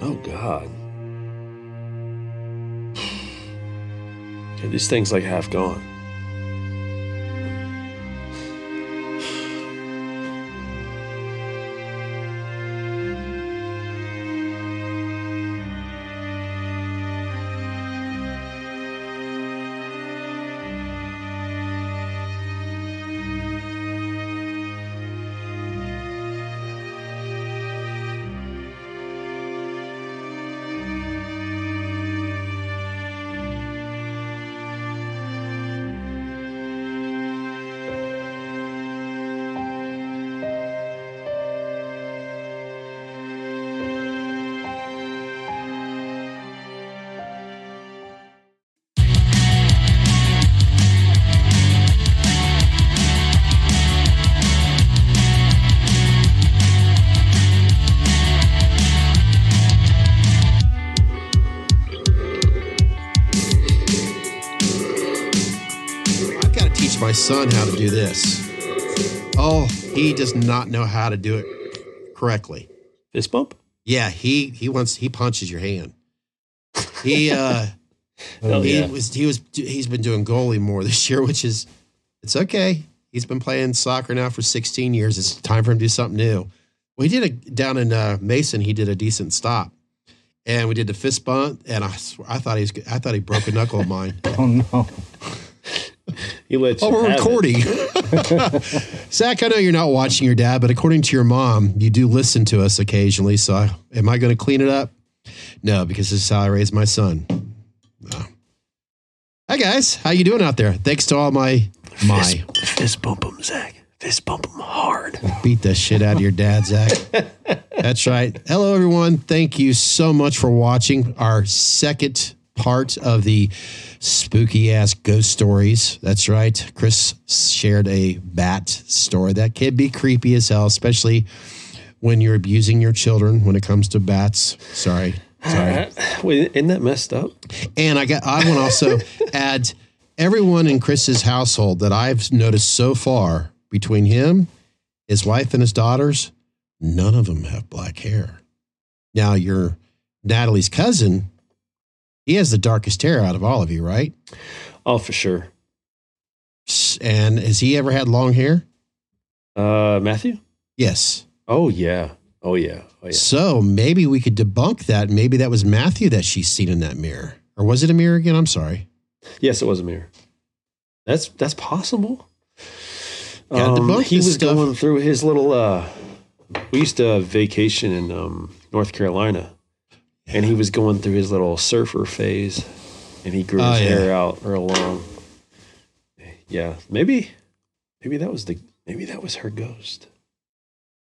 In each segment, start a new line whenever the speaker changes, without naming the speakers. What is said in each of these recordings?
Oh God. Okay, this thing's like half gone.
Son how to do this. Oh, he does not know how to do it correctly.
Fist bump?
Yeah, he he wants he punches your hand. He uh
Hell
he
yeah.
was he was he's been doing goalie more this year, which is it's okay. He's been playing soccer now for 16 years. It's time for him to do something new. Well, he did a down in uh, Mason. He did a decent stop, and we did the fist bump. And I sw- I thought he was I thought he broke a knuckle of mine.
Oh no.
He lets
Oh,
you
we're
have it.
recording. Zach, I know you're not watching your dad, but according to your mom, you do listen to us occasionally. So, I, am I going to clean it up? No, because this is how I raise my son. No. Hi guys, how you doing out there? Thanks to all my my
Fist, fist bump him, Zach. Fist bump him hard.
beat the shit out of your dad, Zach. That's right. Hello, everyone. Thank you so much for watching our second part of the spooky ass ghost stories. That's right. Chris shared a bat story that can be creepy as hell, especially when you're abusing your children when it comes to bats. Sorry. Sorry.
Uh, wait, isn't that messed up?
And I got I want to also add everyone in Chris's household that I've noticed so far between him, his wife, and his daughters, none of them have black hair. Now your Natalie's cousin, he has the darkest hair out of all of you, right?
Oh, for sure.
And has he ever had long hair?
Uh, Matthew?
Yes.
Oh yeah. Oh yeah. Oh yeah.
So maybe we could debunk that. Maybe that was Matthew that she's seen in that mirror. Or was it a mirror again? I'm sorry.
Yes, it was a mirror. That's that's possible. Um,
debunk
he was
stuff.
going through his little. uh We used to vacation in um, North Carolina, and he was going through his little surfer phase, and he grew
Oh,
his
yeah.
hair out real long. Yeah, maybe, maybe that was the maybe that was her ghost.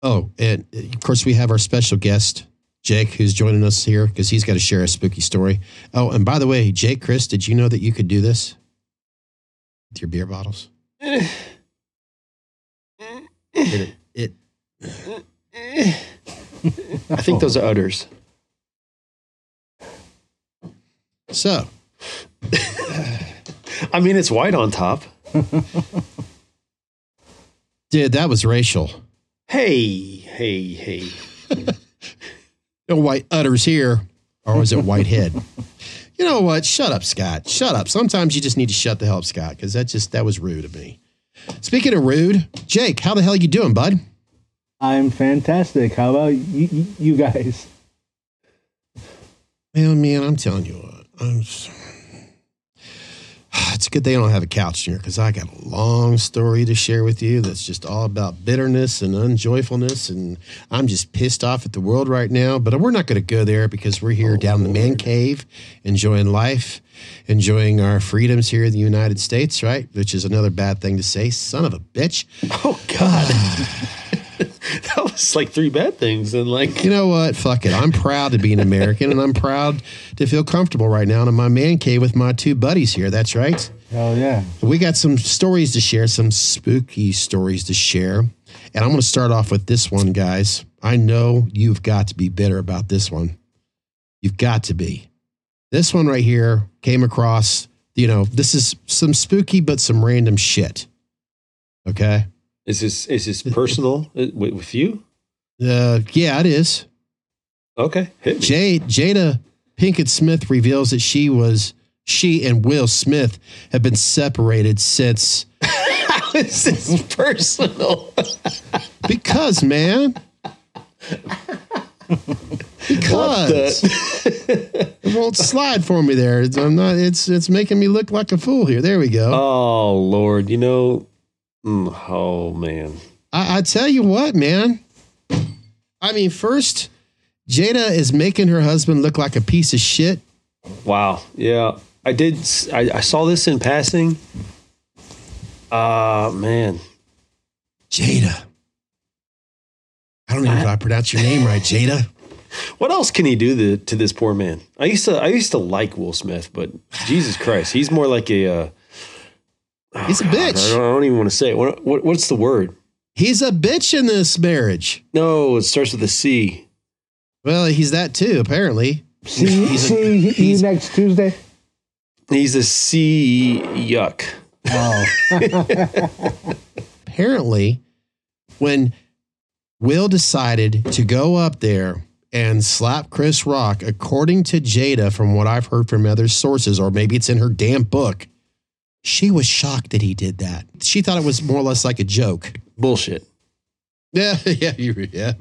Oh, and of course, we have our special guest, Jake, who's joining us here because he's got to share a spooky story. Oh, and by the way, Jake, Chris, did you know that you could do this with your beer bottles? It, it,
I think those are udders.
So,
I mean, it's white on top.
dude, that was racial.
Hey, hey, hey.
No white udders here, or was it white head? you know what? Shut up, Scott. Shut up. Sometimes you just need to shut the hell up, Scott, because that just that was rude of me. Speaking of rude, Jake, how the hell are you doing, bud?
I'm fantastic. How about you, you- you guys?
Man, man, I'm telling you what. It's a good thing I don't have a couch here because I got a long story to share with you that's just all about bitterness and unjoyfulness. And I'm just pissed off at the world right now. But we're not going to go there because we're here down in the man oh, cave, enjoying life, enjoying our freedoms here in the United States, right? Which is another bad thing to say. Son of a bitch.
Oh God, that was like three bad things, and like
You know what? Fuck it. I'm proud to be an American and I'm proud to feel comfortable right now in my man cave with my two buddies here. That's right.
Hell yeah.
We got some stories to share, some spooky stories to share. And I'm going to start off with this one, guys. I know you've got to be bitter about this one. You've got to be. This one right here came across, you know, this is some spooky, but some random shit. Okay.
Is this is this personal uh, with, you?
Uh, yeah, it is.
Okay. Hit me.
Jade, Jada Pinkett Smith reveals that she was she and Will Smith have been separated since
this is personal.
because man. Because it won't slide for me there. I'm not. It's it's making me look like a fool here. There we go.
Oh Lord, you know. Mm, oh man.
I, I tell you what, man. I mean, first, Jada is making her husband look like a piece of shit.
Wow. Yeah, I did. I saw this in passing. Ah man.
Jada. I don't even know if I pronounce your name right, Jada.
What else can he do to, to this poor man? I used to I used to like Will Smith, but Jesus Christ, he's more like a. Uh,
He's a
God,
bitch.
I don't, I don't even want to say it. What, what, what's the word?
He's a bitch in this marriage.
No, it starts with a C.
Well, he's that too, apparently.
See,
He's a-
see you next Tuesday.
He's a C yuck.
Oh,
Apparently, when Will decided to go up there and slap Chris Rock, according to Jada, from what I've heard from other sources, or maybe it's in her damn book, she was shocked that he did that. She thought it was more or less like a joke.
Bullshit.
Yeah, yeah, you, yeah.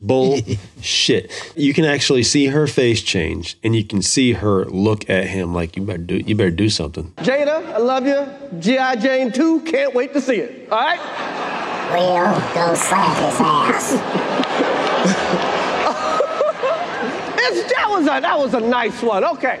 Bullshit. You can actually see her face change, and you can see her look at him like you better do you better do something.
Jada, I love you. G.I. Jane 2, can't wait to see it. All right?
Will, go slap his ass.
It's, that, was a, that was a nice one. Okay.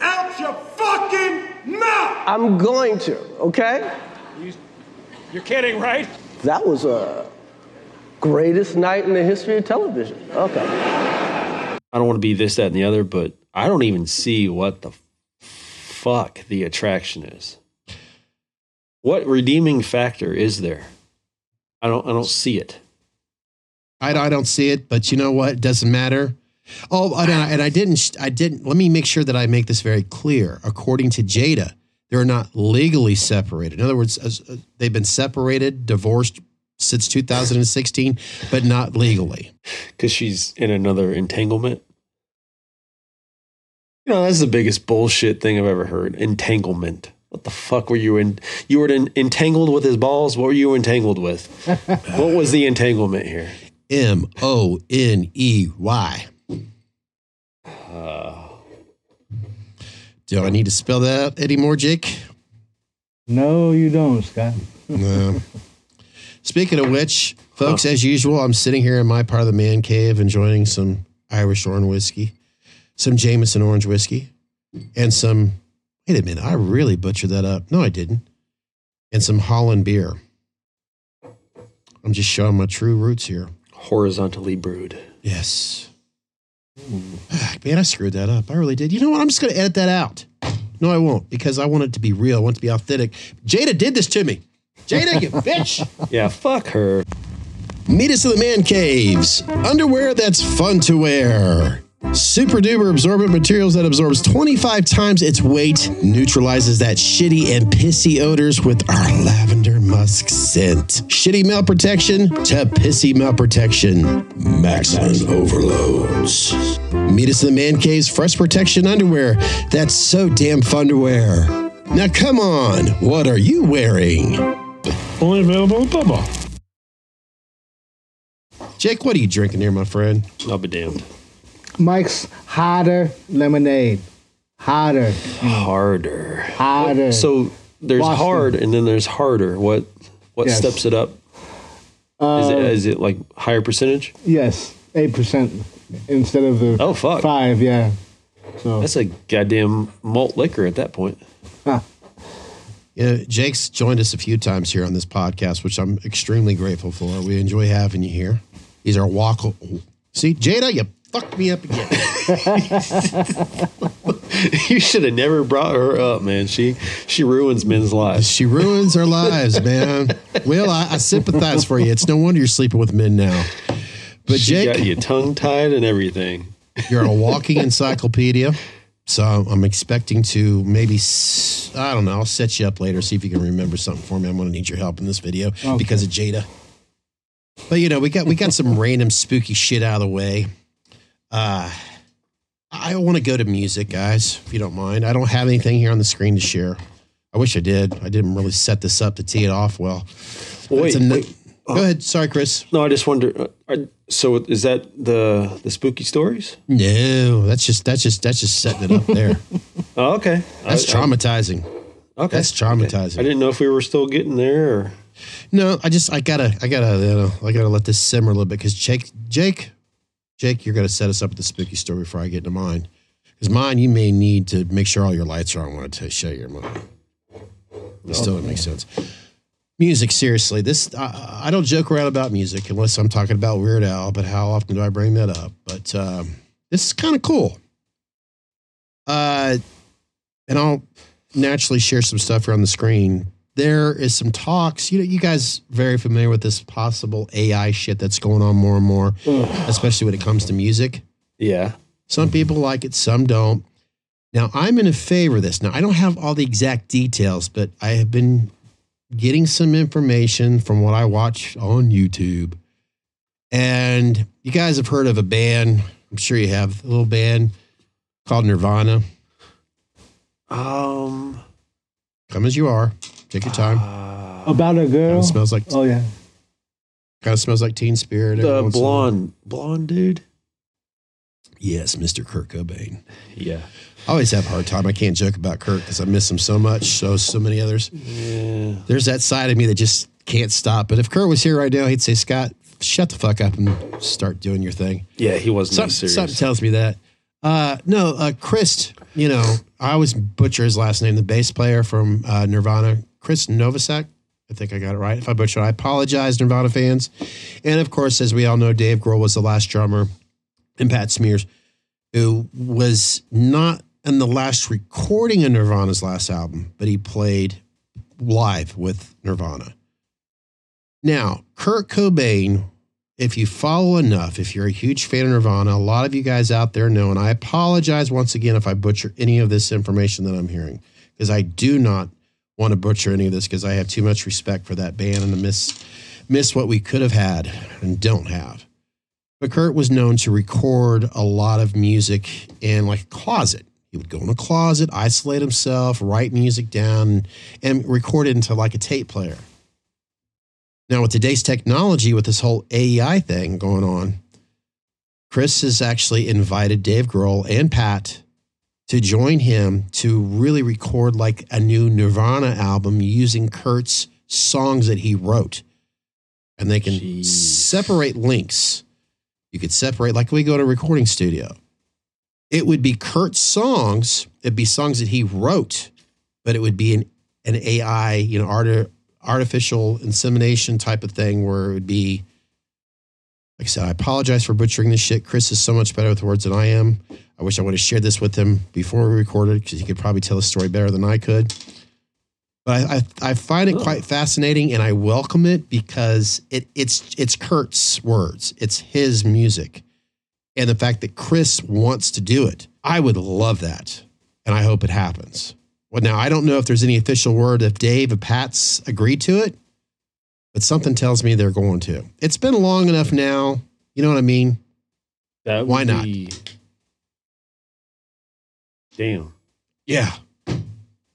out your fucking mouth.
I'm going to, okay?
You're kidding, right?
That was a greatest night in the history of television. Okay.
I don't want to be this, that, and the other, but I don't even see what the fuck the attraction is. What redeeming factor is there? I don't I don't see it.
I, I don't see it, but you know what? It doesn't matter. Oh, and I, and I didn't. I didn't. Let me make sure that I make this very clear. According to Jada, they're not legally separated. In other words, as- uh, they've been separated, divorced since 2016, but not legally.
Because she's in another entanglement. You know, that's the biggest bullshit thing I've ever heard. Entanglement. What the fuck were you in? You were in, entangled with his balls? What were you entangled with? what was the entanglement here?
M O N E Y. Do I need to spell that out anymore, Jake?
no, you don't, Scott.
No. Speaking of which, folks, oh. as usual, I'm sitting here in my part of the man cave enjoying some Irish orange whiskey, some Jameson orange whiskey, and some. Wait a minute, I really butchered that up. No, I didn't. And some Holland beer. I'm just showing my true roots here.
Horizontally brewed.
Yes. Man, I screwed that up. I really did. You know what? I'm just going to edit that out. No, I won't because I want it to be real. I want it to be authentic. Jada did this to me. Jada, you bitch.
Yeah, fuck her.
Meet us in the man caves. Underwear that's fun to wear. Super duper absorbent materials that absorbs 25 times its weight, neutralizes that shitty and pissy odors with our lavender musk scent. Shitty melt protection to pissy melt protection. Maximum overloads. Meet us in the man caves fresh protection underwear that's so damn fun to wear. Now come on, what are you wearing?
Only available in Bubba.
Jake, what are you drinking here, my friend?
I'll be damned.
Mike's hotter lemonade. Hotter,
Harder.
hotter.
So there's
Boston.
hard and then there's harder. What what
Yes.
steps it up? is, it, um, is it like higher percentage?
yes, eight percent instead of the
Oh fuck.
five. Yeah. So
That's a goddamn malt liquor at that point.
You know, Jake's joined us a few times here on this podcast, which I'm extremely grateful for. We enjoy having you here. He's our walk. See, Jada, you fucked me up again.
you should have never brought her up, man. She she ruins men's lives.
She ruins our lives, man. Well, I, I sympathize for you. It's no wonder you're sleeping with men now. But
She
Jake,
got you tongue tied and everything.
You're a walking encyclopedia. So I'm expecting to maybe, I don't know, I'll set you up later, see if you can remember something for me. I'm going to need your help in this video because of Jada. But you know, we got we got some random spooky shit out of the way. Uh I want to go to music, guys, if you don't mind. I don't have anything here on the screen to share. I wish I did. I didn't really set this up to tee it off well.
Wait,
It's a n-
wait.
Go ahead. Sorry, Chris.
No, I just wonder. uh, Are, so is that the the spooky stories?
No, that's just that's just that's just setting it up there.
Oh, okay.
That's
I-
traumatizing.
I- okay.
That's traumatizing.
I didn't know if we were still getting there. Or,
No, I just I gotta I gotta you know I gotta let this simmer a little bit because Jake Jake Jake, you're gonna set us up with the spooky story before I get into mine. Because mine, you may need to make sure all your lights are on when I tell- show you mine. It still doesn't make sense. Music, seriously, this I, I don't joke around about music unless I'm talking about Weird Al. But how often do I bring that up? But um, this is kind of cool. Uh, and I'll naturally share some stuff here on the screen there is some talks. You know, you guys very familiar with this possible AI shit that's going on more and more, especially when it comes to music.
yeah.
Some people like it, some don't. Now, I'm in a favor of this. Now, I don't have all the exact details, but I have been getting some information from what I watch on YouTube. And you guys have heard of a band, I'm sure you have, a little band called Nirvana.
Um.
Come as you are. Take your time.
uh,
About a
Kind
girl.
of smells like
Oh yeah.
kind of smells like Teen Spirit. every
the
once in a while.
blonde blonde dude.
Yes, Mr. Kurt Cobain.
Yeah.
I always have a hard time. I can't joke about Kurt because I miss him so much. So so many others.
Yeah.
There's that side of me that just can't stop. But if Kurt was here right now, he'd say, "Scott, shut the fuck up and start doing your thing."
Yeah. He wasn't
Some,
serious.
something tells me that. Uh, no, uh, Chris. You know, I always butcher his last name. The bass player from uh, Nirvana, Chris Novosek. I think I got it right. If I butcher, it, I apologize, Nirvana fans. And of course, as we all know, Dave Grohl was the last drummer, and Pat Smears, who was not in the last recording of Nirvana's last album, but he played live with Nirvana. Now, Kurt Cobain, if you follow enough, if you're a huge fan of Nirvana, a lot of you guys out there know, and I apologize once again if I butcher any of this information that I'm hearing, because I do not want to butcher any of this because I have too much respect for that band and to miss miss what we could have had and don't have. But Kurt was known to record a lot of music in like a closet. He would go in a closet, isolate himself, write music down, and record it into like a tape player. Now, with today's technology, with this whole AI thing going on, Chris has actually invited Dave Grohl and Pat to join him to really record like a new Nirvana album using Kurt's songs that he wrote. And they can
Jeez.
separate links. You could separate, like we go to a recording studio. It would be Kurt's songs, it'd be songs that he wrote, but it would be an, an AI, you know, art, artificial insemination type of thing where it would be like I said, I apologize for butchering this shit. Chris is so much better with words than I am. I wish I would have shared this with him before we recorded because he could probably tell a story better than I could. But I, I, I find it quite fascinating and I welcome it because it, it's it's Kurt's words. It's his music. And the fact that Chris wants to do it. I would love that. And I hope it happens. Well, now I don't know if there's any official word if Dave and Pat's agreed to it, but something tells me they're going to. It's been long enough now. You know what I mean?
That
Why not?
be- Damn.
Yeah.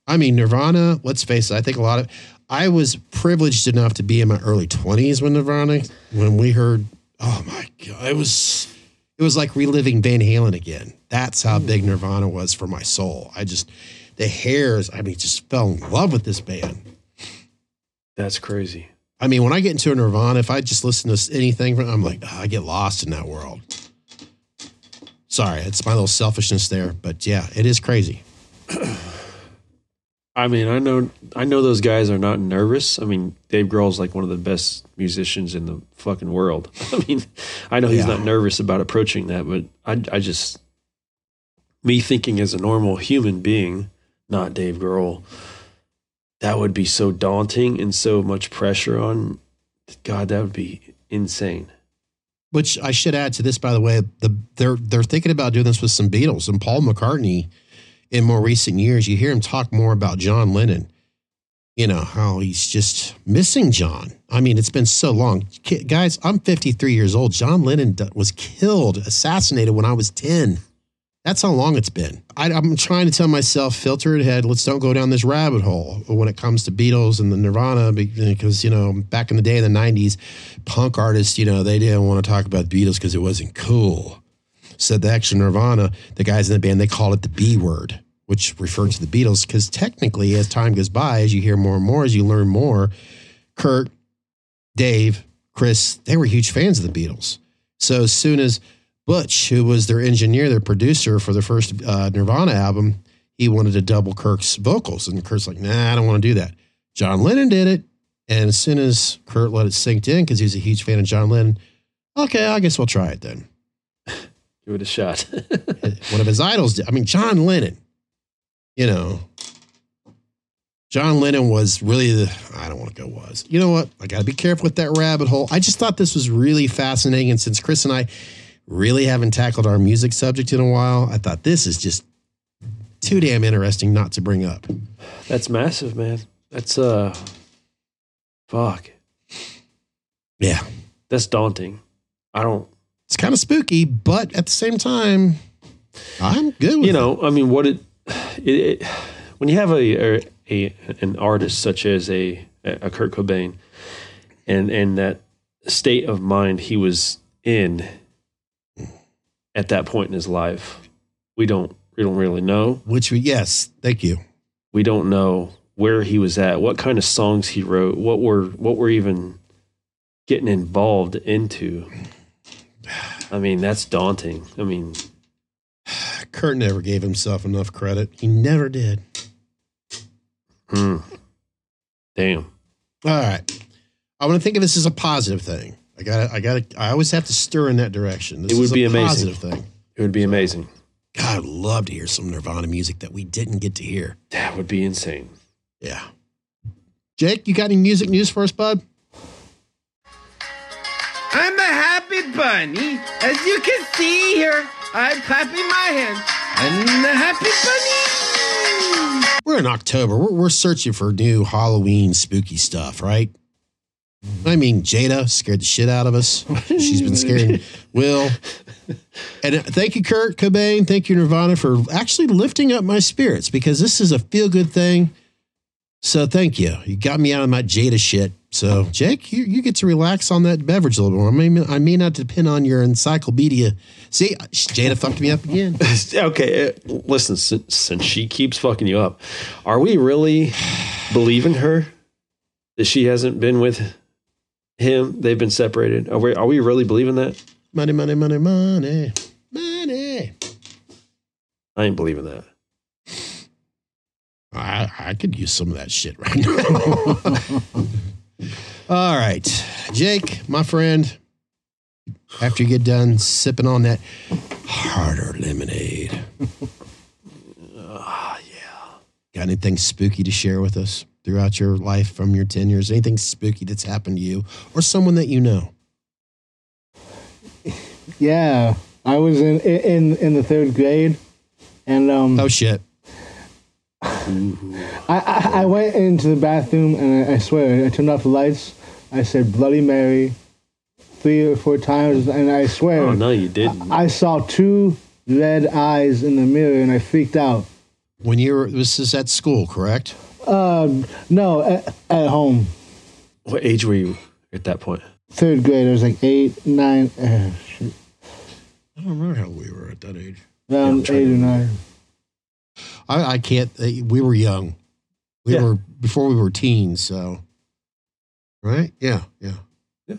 I mean, Nirvana, let's face it, I think a lot of I was privileged enough to be in my early 20s when Nirvana when we heard oh my god, it was it was like reliving Van Halen again. That's how hmm. big Nirvana was for my soul. I just the hairs, I mean, just fell in love with this band.
That's crazy.
I mean, when I get into a Nirvana, if I just listen to anything, from, I'm like, "Ah, I get lost in that world. Sorry, it's my little selfishness there, but yeah, it is crazy.
I mean, I know, I know those guys are not nervous. I mean, Dave Grohl's like one of the best musicians in the fucking world. I mean, I know he's
Yeah.
not nervous about approaching that, but I, I just, me thinking as a normal human being, not Dave Grohl, that would be so daunting and so much pressure on. God, that would be insane.
Which I should add to this, by the way, the they're they're thinking about doing this with some Beatles and Paul McCartney. In more recent years, you hear him talk more about John Lennon. You know how he's just missing John. I mean, it's been so long, guys. I'm 53 years old. John Lennon was killed, assassinated when I was 10. That's how long it's been. I, I'm trying to tell myself, filter it ahead. Let's don't go down this rabbit hole when it comes to Beatles and the Nirvana, because you know, back in the day in the '90s, punk artists, you know, they didn't want to talk about Beatles because it wasn't cool. So the actual Nirvana, the guys in the band, they call it the B word, which referred to the Beatles. Because technically, as time goes by, as you hear more and more, as you learn more, Kurt, Dave, Chris, they were huge fans of the Beatles. So as soon as Butch, who was their engineer, their producer for the first uh, Nirvana album, he wanted to double Kurt's vocals. And Kurt's like, nah, I don't want to do that. John Lennon did it. And as soon as Kurt let it sink in, because he's a huge fan of John Lennon, okay, I guess we'll try it then.
Give it a shot.
One of his idols did. I mean, John Lennon, you know, John Lennon was really the, I don't want to go was. You know what? I got to be careful with that rabbit hole. I just thought this was really fascinating. And since Chris and I really haven't tackled our music subject in a while, I thought this is just too damn interesting not to bring up.
That's massive, man. That's uh, fuck.
Yeah.
That's daunting. I don't.
It's kind of spooky, but at the same time, I'm good with
You know, I mean, what it, it, it when you have a, a, a an artist such as a a Kurt Cobain, and and that state of mind he was in at that point in his life, we don't we don't really know.
Which, we, yes, thank you.
we don't know where he was at, what kind of songs he wrote, what we're what we're even getting involved into. I mean, that's daunting. I mean,
Kurt never gave himself enough credit. He never did.
hmm. damn.
All right. I want to think of this as a positive thing. I got to I got to I always have to stir in that direction. This
It would
is a
be amazing.
positive thing.
It would be amazing.
God, I'd love to hear some Nirvana music that we didn't get to hear.
That would be insane.
Yeah. Jake, you got any music news for us, bud?
I'm a happy bunny. As you can see here, I'm clapping my hands. I'm a happy bunny.
We're in October. We're, we're searching for new Halloween spooky stuff, right? I mean, Jada scared the shit out of us. She's been scaring Will. And uh, thank you, Kurt Cobain. Thank you, Nirvana, for actually lifting up my spirits because this is a feel good thing. So thank you. You got me out of my Jada shit. So, Jake, you, you get to relax on that beverage a little more. I may, I may not depend on your encyclopedia. See, Jada fucked me up again.
okay, uh, listen. Since, since she keeps fucking you up, are we really believing her that she hasn't been with him? They've been separated. Are we? Are we really believing that?
Money, money, money, money, money.
I ain't believing that.
I, I could use some of that shit right now. All right. Jake, my friend, after you get done sipping on that harder lemonade. Got anything spooky to share with us throughout your life from your 10 years? Anything spooky that's happened to you or someone that you know?
Yeah, I was in in in the third grade, and um,
Oh, shit.
I, I I went into the bathroom and I, I swear I turned off the lights. I said Bloody Mary three or four times, and I swear
Oh no, you didn't.
I saw two red eyes in the mirror, and I freaked out.
When you were, this is at school, correct?
Uh, no, at, at home,
What age were you at that point?
third grade. I was like eight, nine, uh, shit,
I don't remember how we were at that age.
around
trying
eight or nine.
I, I can't, uh, we were young. We
Yeah.
were before we were teens, so. Right? Yeah, yeah.
Yeah.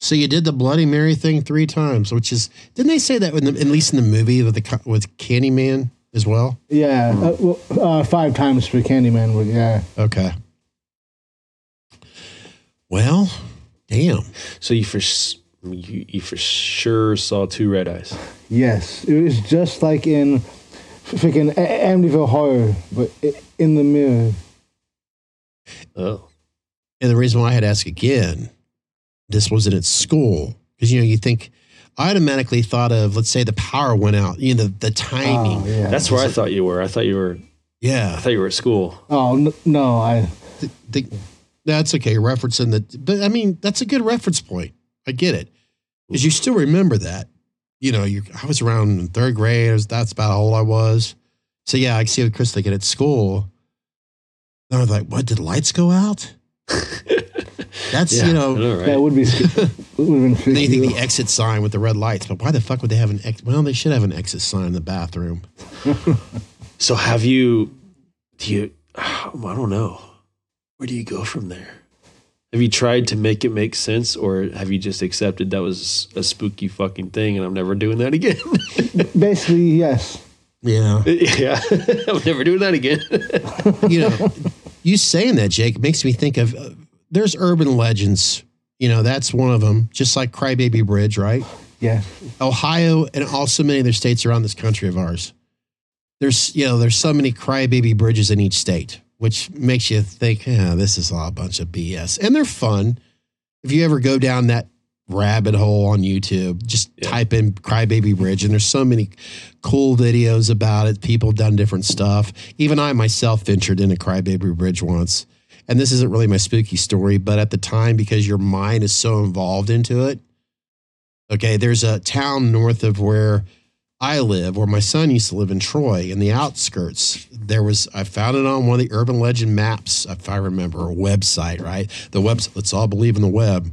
So you did the Bloody Mary thing three times, which is didn't they say that in the, at least in the movie with the co- with Candyman as well?
Yeah, uh, well, uh, five times for Candyman. But yeah,
Okay. Well, damn.
So you for you, you for sure saw two red eyes.
yes, it was just like in freaking A- Amityville horror, but in the mirror.
Oh.
And the reason why I had to ask again, this wasn't at school. Because, you know, you think, I automatically thought of, let's say the power went out, you know, the, the timing.
Oh, yeah.
That's where I thought you were. I thought you were.
Yeah.
I thought you were at school.
Oh no, I.
The- the- that's okay. Referencing the, but I mean, that's a good reference point. I get it. Because you still remember that. You know, you I was around in third grade. Was, that's about all I was. So, yeah, I can see what Chris thinking at school. And I was like, what? Did lights go out? That's,
Yeah,
you know,
know, right?
That would be. sc- would have been
Then think the exit sign with the red lights, but why the fuck would they have an exit? Well, they should have an exit sign in the bathroom.
So have you? Do you? I don't know. Where do you go from there? Have you tried to make it make sense, or have you just accepted that was a spooky fucking thing, and I'm never doing that again?
Basically, yes.
Yeah.
yeah, I'm never doing that again.
you know, you saying that, Jake, makes me think of uh, there's urban legends. You know, that's one of them, just like Crybaby Bridge, right?
Yeah.
Ohio and also many other states around this country of ours. There's, you know, there's so many crybaby bridges in each state, which makes you think, yeah, this is all a bunch of BS. And they're fun. If you ever go down that rabbit hole on YouTube, just
Yeah.
type in crybaby bridge, and there's so many cool videos about it. People have done different stuff. Even I myself ventured in a crybaby bridge once. And this isn't really my spooky story, but at the time, because your mind is so involved into it, Okay, there's a town north of where I live, where my son used to live in Troy, in the outskirts. There was I found it on one of the urban legend maps, if I remember, a website, right? The website. Let's all believe in the web.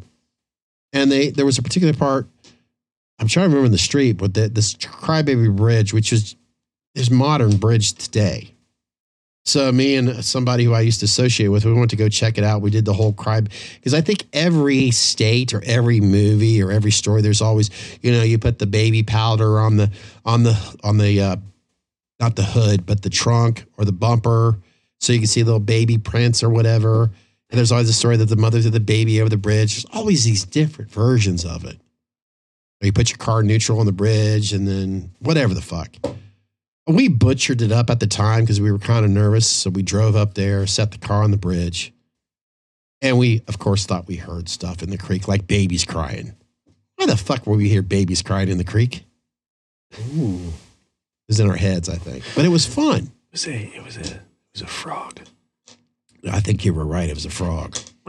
And they there was a particular part. I'm trying to remember the street, but the, this Crybaby Bridge, which is is modern bridge today. So me and somebody who I used to associate with, we went to go check it out. We did the whole cry because I think every state or every movie or every story, there's always, you know, you put the baby powder on the on the on the uh, not the hood, but the trunk or the bumper, so you can see little baby prints or whatever. And there's always a story that the mother threw the baby over the bridge. There's always these different versions of it. You put your car neutral on the bridge, and then whatever the fuck. We butchered it up at the time because we were kind of nervous. So we drove up there, set the car on the bridge. And we, of course, thought we heard stuff in the creek, like babies crying. Why the fuck were we hear babies crying in the creek?
Ooh.
It was in our heads, I think. But it was fun.
It was a, it was a, it was a frog.
I think you were right. It was a frog.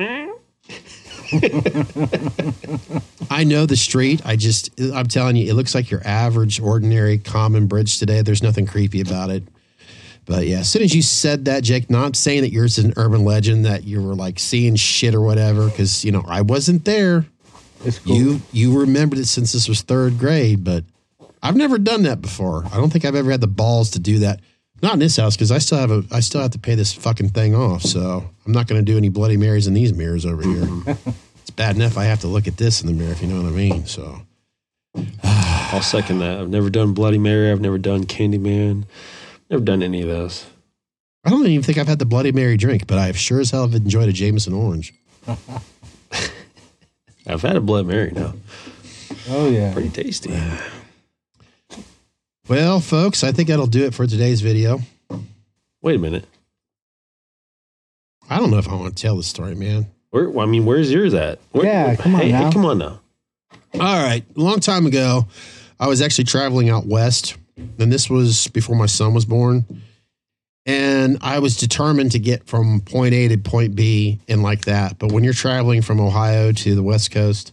I know the street. I just, I'm telling you, it looks like your average, ordinary, common bridge today. There's nothing creepy about it. But yeah, as soon as you said that, Jake, not saying that yours is an urban legend that you were like seeing shit or whatever, because you know I wasn't there.
It's cool.
You you remembered it since this was third grade, but I've never done that before. I don't think I've ever had the balls to do that. Not in this house because I still have a I still have to pay this fucking thing off. So I'm not going to do any Bloody Marys in these mirrors over here. it's bad enough I have to look at this in the mirror if you know what I mean. So
I'll second that. I've never done Bloody Mary. I've never done Candyman. Never done any of those.
I don't even think I've had the Bloody Mary drink, but I have sure as hell have enjoyed a Jameson Orange.
I've had a Bloody Mary now.
oh yeah.
Pretty tasty.
Well, folks, I think that'll do it for today's video.
Wait a minute.
I don't know if I want to tell the story, man.
Where? I mean, where's yours at? Where,
Yeah, come on
hey,
now.
Hey, come on now.
All right. A long time ago, I was actually traveling out west, and this was before my son was born. And I was determined to get from point A to point B and like that. But when you're traveling from Ohio to the West Coast,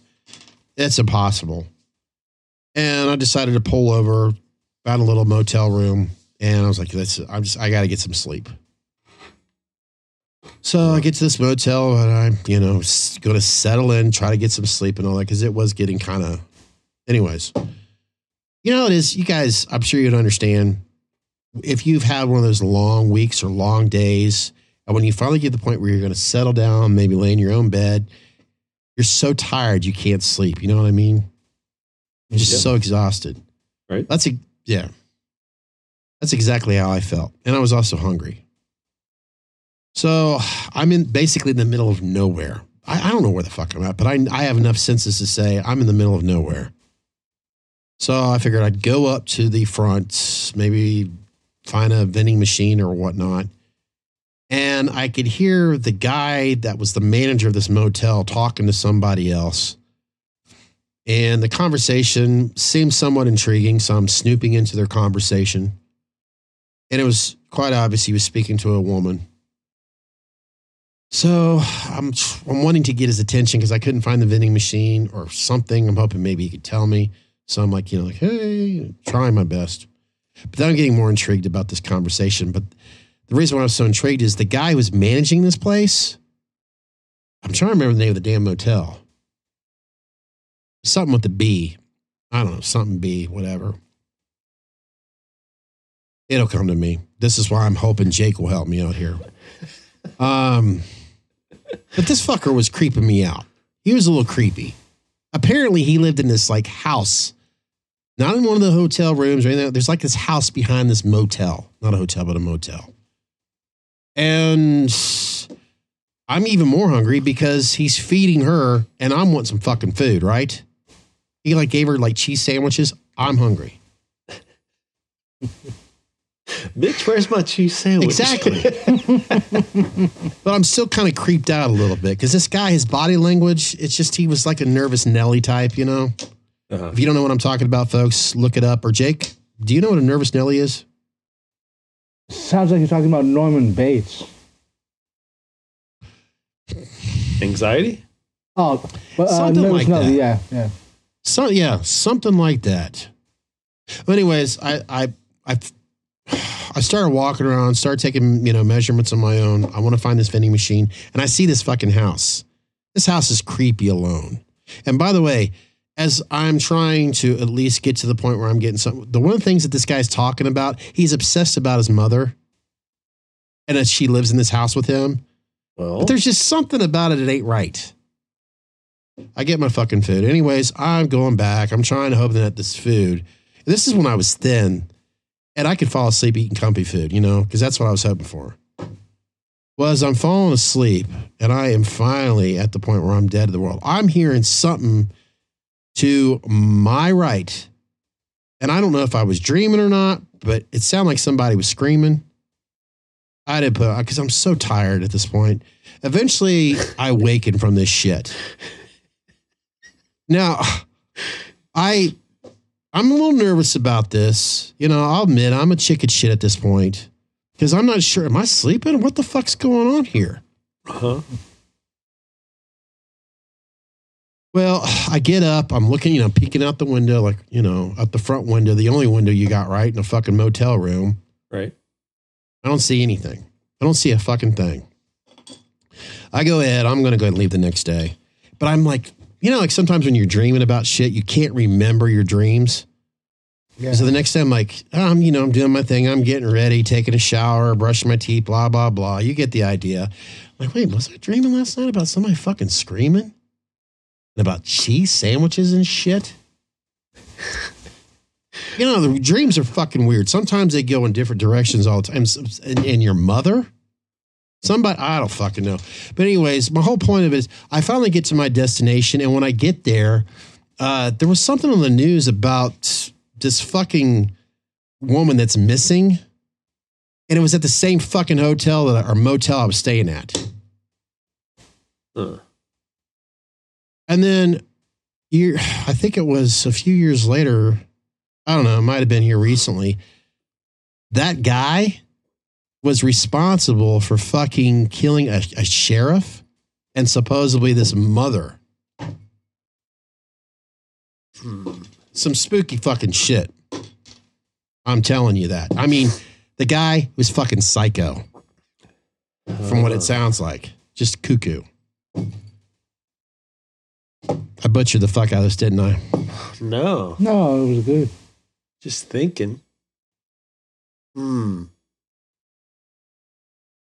it's impossible. And I decided to pull over, found a little motel room, and I was like, "That's I'm just I got to get some sleep." So I get to this motel and I'm, you know, going to settle in, try to get some sleep and all that because it was getting kind of. Anyways, you know, it is, you guys, I'm sure you'd understand if you've had one of those long weeks or long days, and when you finally get to the point where you're going to settle down, maybe lay in your own bed, you're so tired you can't sleep. You know what I mean? You're just
Yeah.
so exhausted.
Right.
That's, a, yeah. That's exactly how I felt. And I was also hungry. So I'm in basically in the middle of nowhere. I, I don't know where the fuck I'm at, but I, I have enough senses to say I'm in the middle of nowhere. So I figured I'd go up to the front, maybe find a vending machine or whatnot. And I could hear the guy that was the manager of this motel talking to somebody else. And the conversation seemed somewhat intriguing. So I'm snooping into their conversation. And it was quite obvious he was speaking to a woman. So I'm, I'm wanting to get his attention because I couldn't find the vending machine or something. I'm hoping maybe he could tell me. So I'm like, you know, like, hey, trying my best. But then I'm getting more intrigued about this conversation. But the reason why I was so intrigued is the guy who was managing this place. I'm trying to remember the name of the damn motel. Something with the B. I don't know, something B, whatever. It'll come to me. This is why I'm hoping Jake will help me out here. Um, but this fucker was creeping me out. He was a little creepy. Apparently, he lived in this like house, not in one of the hotel rooms or anything. There's like this house behind this motel, not a hotel, but a motel. And I'm even more hungry because he's feeding her and I'm wanting some fucking food, right? He like gave her like cheese sandwiches. I'm hungry.
Bitch, where's my cheese sandwich?
Exactly. but I'm still kind of creeped out a little bit because this guy, his body language, it's just he was like a nervous Nelly type, you know?
Uh-huh.
If you don't know what I'm talking about, folks, look it up. Or Jake, do you know what a nervous Nelly is?
Sounds like you're talking about Norman Bates.
Anxiety?
Oh, but, uh,
Something
nervous
like
Nelly,
that.
Yeah, yeah.
So yeah, something like that. But anyways, I I I I started walking around, started taking you know measurements on my own. I want to find this vending machine, and I see this fucking house. This house is creepy alone. And by the way, as I'm trying to at least get to the point where I'm getting some, the one of the things that this guy's talking about, he's obsessed about his mother, and that she lives in this house with him.
Well,
But there's just something about it that ain't right. I get my fucking food. Anyways, I'm going back. I'm trying to hope that this food. This is when I was thin and I could fall asleep eating comfy food, you know, because that's what I was hoping for. Well, as I'm falling asleep and I am finally at the point where I'm dead to the world, I'm hearing something to my right. And I don't know if I was dreaming or not, but it sounded like somebody was screaming. I didn't put because I'm so tired at this point. Eventually, I waken from this shit. Now, I I'm a little nervous about this. You know, I'll admit I'm a chicken shit at this point because I'm not sure. Am I sleeping? What the fuck's going on here?
huh?
Well, I get up. I'm looking, you know, peeking out the window, like you know, out the front window, the only window you got right in a fucking motel room.
Right.
I don't see anything. I don't see a fucking thing. I go ahead. I'm going to go ahead and leave the next day. But I'm like, you know, like sometimes when you're dreaming about shit, you can't remember your dreams.
Yeah.
So the next day I'm like, I'm, you know, I'm doing my thing. I'm getting ready, taking a shower, brushing my teeth, blah, blah, blah. You get the idea. I'm like, wait, was I dreaming last night about somebody fucking screaming? And about cheese sandwiches and shit? you know, the dreams are fucking weird. Sometimes they go in different directions all the time. And, and your mother? Somebody, I don't fucking know. But, anyways, my whole point of it is I finally get to my destination. And when I get there, uh, there was something on the news about this fucking woman that's missing. And it was at the same fucking hotel that, or motel I was staying at.
Huh.
And then year, I think it was a few years later. I don't know. It might have been here recently. That guy was responsible for fucking killing a, a sheriff and supposedly this mother. Some spooky fucking shit. I'm telling you that. I mean, the guy was fucking psycho from what it sounds like. Just cuckoo. I butchered the fuck out of this, didn't I?
No.
No, it was good.
Just thinking. Hmm.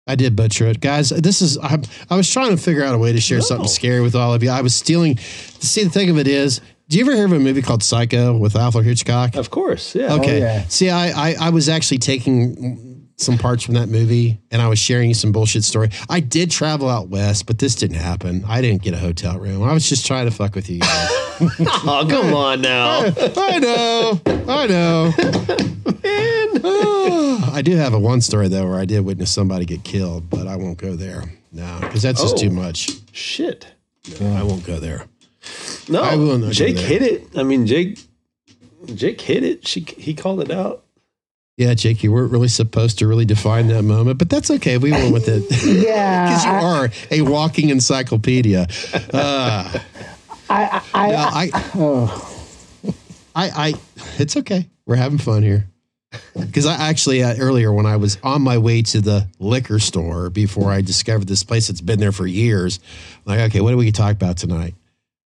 I did butcher it, guys. This is I, I was trying to figure out a way to share
No.
something scary with all of you. I was stealing. See, the thing of it is, do you ever hear of a movie called Psycho with Alfred Hitchcock?
Of course. Yeah.
Okay.
Oh, yeah.
See, I, I I was actually taking some parts from that movie, and I was sharing you some bullshit story. I did travel out west, but this didn't happen. I didn't get a hotel room. I was just trying to fuck with you guys.
Oh, come on now.
I know, I know. Oh, I do have a one story though where I did witness somebody get killed, but I won't go there. No, because that's just
Oh.
too much.
Shit.
I won't go there.
No,
I will not go
Jake hit it. I mean, Jake, Jake hit it. She he called it out.
Yeah, Jake, you weren't really supposed to really define that moment, but that's okay. We went with it.
Yeah,
Because you are a walking encyclopedia. Uh,
I, I,
no,
I,
I,
oh,
I, I, it's okay. We're having fun here. Because I actually uh, earlier when I was on my way to the liquor store before I discovered this place that's been there for years, I'm like, okay, what do we talk about tonight?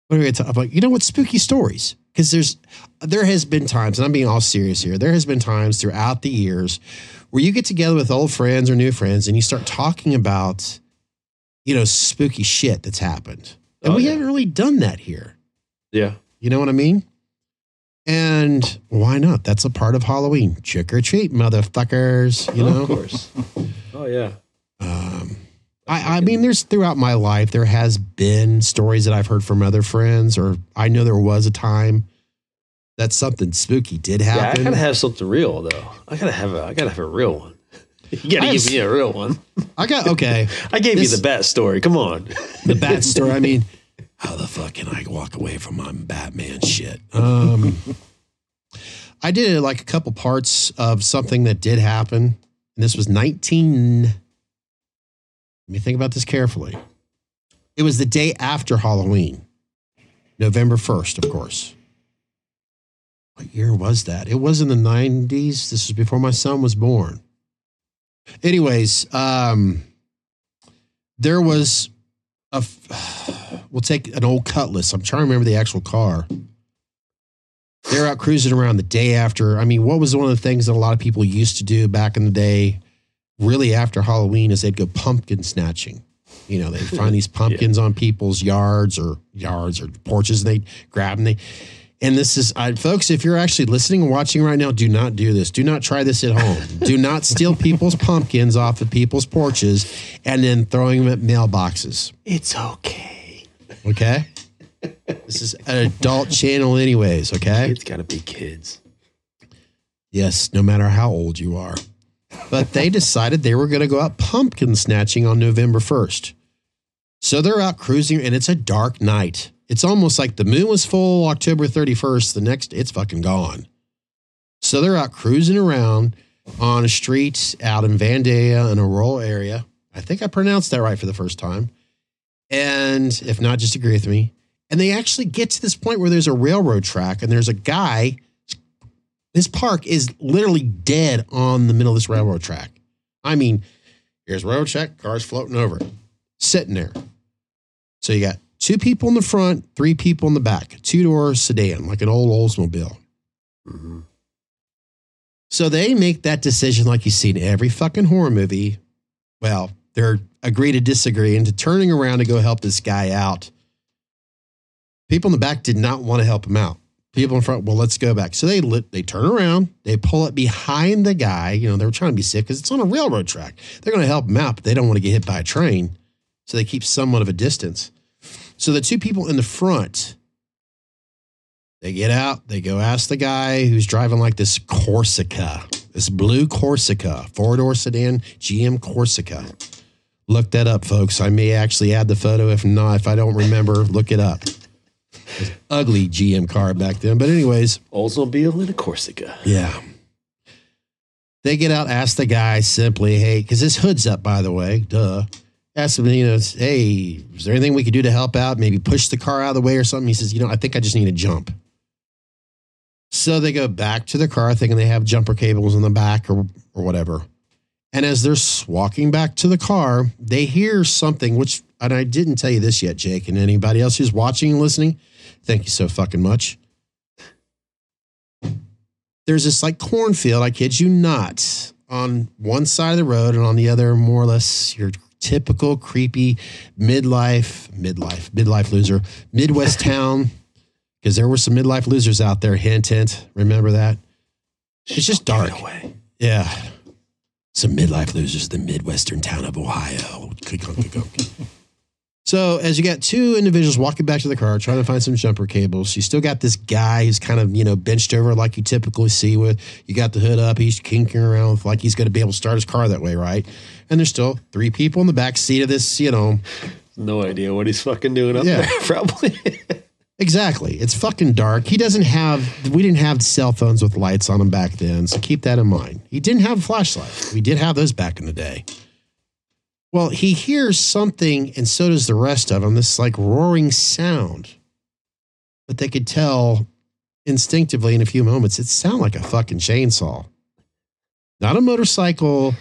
What are we going to talk? I'm you know what? Spooky stories. Because there's, there has been times, and I'm being all serious here. There has been times throughout the years where you get together with old friends or new friends and you start talking about, you know, spooky shit that's happened, and
Oh,
we
yeah.
haven't really done that here.
Yeah.
You know what I mean? And why not? That's a part of Halloween. Trick or treat, motherfuckers. You know?
of course. oh yeah.
Um, I, I mean, there's throughout my life, there has been stories that I've heard from other friends, or I know there was a time that something spooky did happen.
Yeah, I gotta have something real though. I gotta have a. I gotta have a real one. You gotta
I
give
have-
me a real one.
I got, okay.
I gave
This-
you the bat story. Come on.
the bat story. I mean, how the fuck can I walk away from my Batman shit? Um, I did like a couple parts of something that did happen, and this was 19. Let me think about this carefully. It was the day after Halloween, November 1st, of course. What year was that? It was in the 90s. This was before my son was born. Anyways, um, there was a. we'll take an old cutlass i'm trying to remember the actual car they're out cruising around the day after i mean what was one of the things that a lot of people used to do back in the day really after halloween is they'd go pumpkin snatching you know they'd find these pumpkins on people's yards or yards or porches and they'd grab them they and this is I, folks if you're actually listening and watching right now do not do this do not try this at home do not steal people's pumpkins off of people's porches and then throwing them at mailboxes
It's okay.
Okay. this is an adult channel, anyways. Okay.
It's gotta be kids.
Yes, no matter how old you are. But they decided they were going to go out pumpkin snatching on November 1st. So they're out cruising, and it's a dark night. It's almost like the moon was full October 31st. The next, it's fucking gone. So they're out cruising around on a street out in Vandalia in a rural area. I think I pronounced that right for the first time. And if not, just agree with me. And they actually get to this point where there's a railroad track and there's a guy. This park is literally dead on the middle of this railroad track. I mean, here's railroad track, cars floating over it, sitting there. So you got two people in the front, three people in the back, two door sedan, like an old Oldsmobile.
Mhm.
So they make that decision like you see in every fucking horror movie. Well, they're agree to disagree into turning around to go help this guy out. People in the back did not want to help him out. People in front, well, let's go back. So they lit, they turn around, they pull up behind the guy. You know, they were trying to be safe because it's on a railroad track. They're going to help him out, but they don't want to get hit by a train. So they keep somewhat of a distance. So the two people in the front, they get out, they go ask the guy who's driving like this Corsica, this blue Corsica, four door sedan, GM Corsica. Look that up, folks. I may actually add the photo. If not, if I don't remember, look it up. Ugly GM car back then. But, anyways,
Oldsmobile in a Corsica.
yeah. They get out, ask the guy simply, hey, because his hood's up, by the way, duh. Ask him, you know, hey, is there anything we could do to help out? Maybe push the car out of the way or something. He says, you know, I think I just need to jump. So they go back to the car, thinking they have jumper cables in the back or, or whatever. And as they're walking back to the car, they hear something, which, and I didn't tell you this yet, Jake, and anybody else who's watching and listening, thank you so fucking much there's this like cornfield, I kid you not, on one side of the road and on the other, more or less, your typical creepy midlife, midlife, midlife loser, Midwest town. Because there were some midlife losers out there. Hint, hint. Remember that? It's just dark.
Away.
Yeah. Some midlife losers in the Midwestern town of Ohio. So as you got two individuals walking back to the car, trying to find some jumper cables, you still got this guy who's kind of, you know, benched over like you typically see with you got the hood up, he's kinking around with like he's gonna be able to start his car that way, right? And there's still three people in the back seat of this, you know.
No idea what he's fucking doing up
Yeah.
there, probably.
Exactly. It's fucking dark. He doesn't have we didn't have cell phones with lights on them back then, so keep that in mind. He didn't have a flashlight. We did have those back in the day. Well, he hears something, and so does the rest of them, this like roaring sound. But they could tell instinctively in a few moments, it sounded like a fucking chainsaw. Not a motorcycle,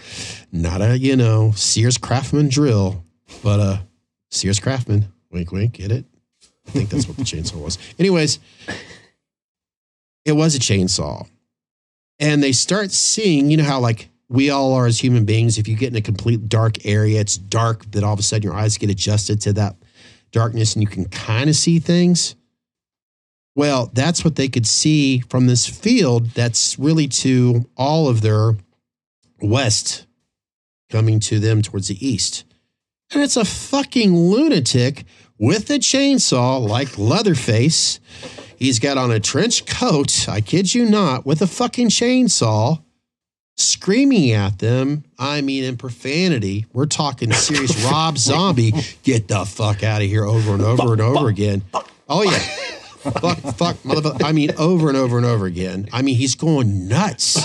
not a, you know, Sears Craftsman drill, but a Sears Craftsman. Wink, wink, get it? I think that's what the chainsaw was. Anyways, it was a chainsaw. And they start seeing, you know how like we all are as human beings, if you get in a complete dark area, it's dark, that all of a sudden your eyes get adjusted to that darkness and you can kind of see things. Well, that's what they could see from this field that's really to all of their west coming to them towards the east. And it's a fucking lunatic with a chainsaw like Leatherface. He's got on a trench coat, I kid you not, with a fucking chainsaw, screaming at them. I mean, in profanity. We're talking serious Rob Zombie. Get the fuck out of here over and over and over again. Oh, yeah. fuck, fuck, motherfucker. I mean, over and over and over again. I mean, he's going nuts.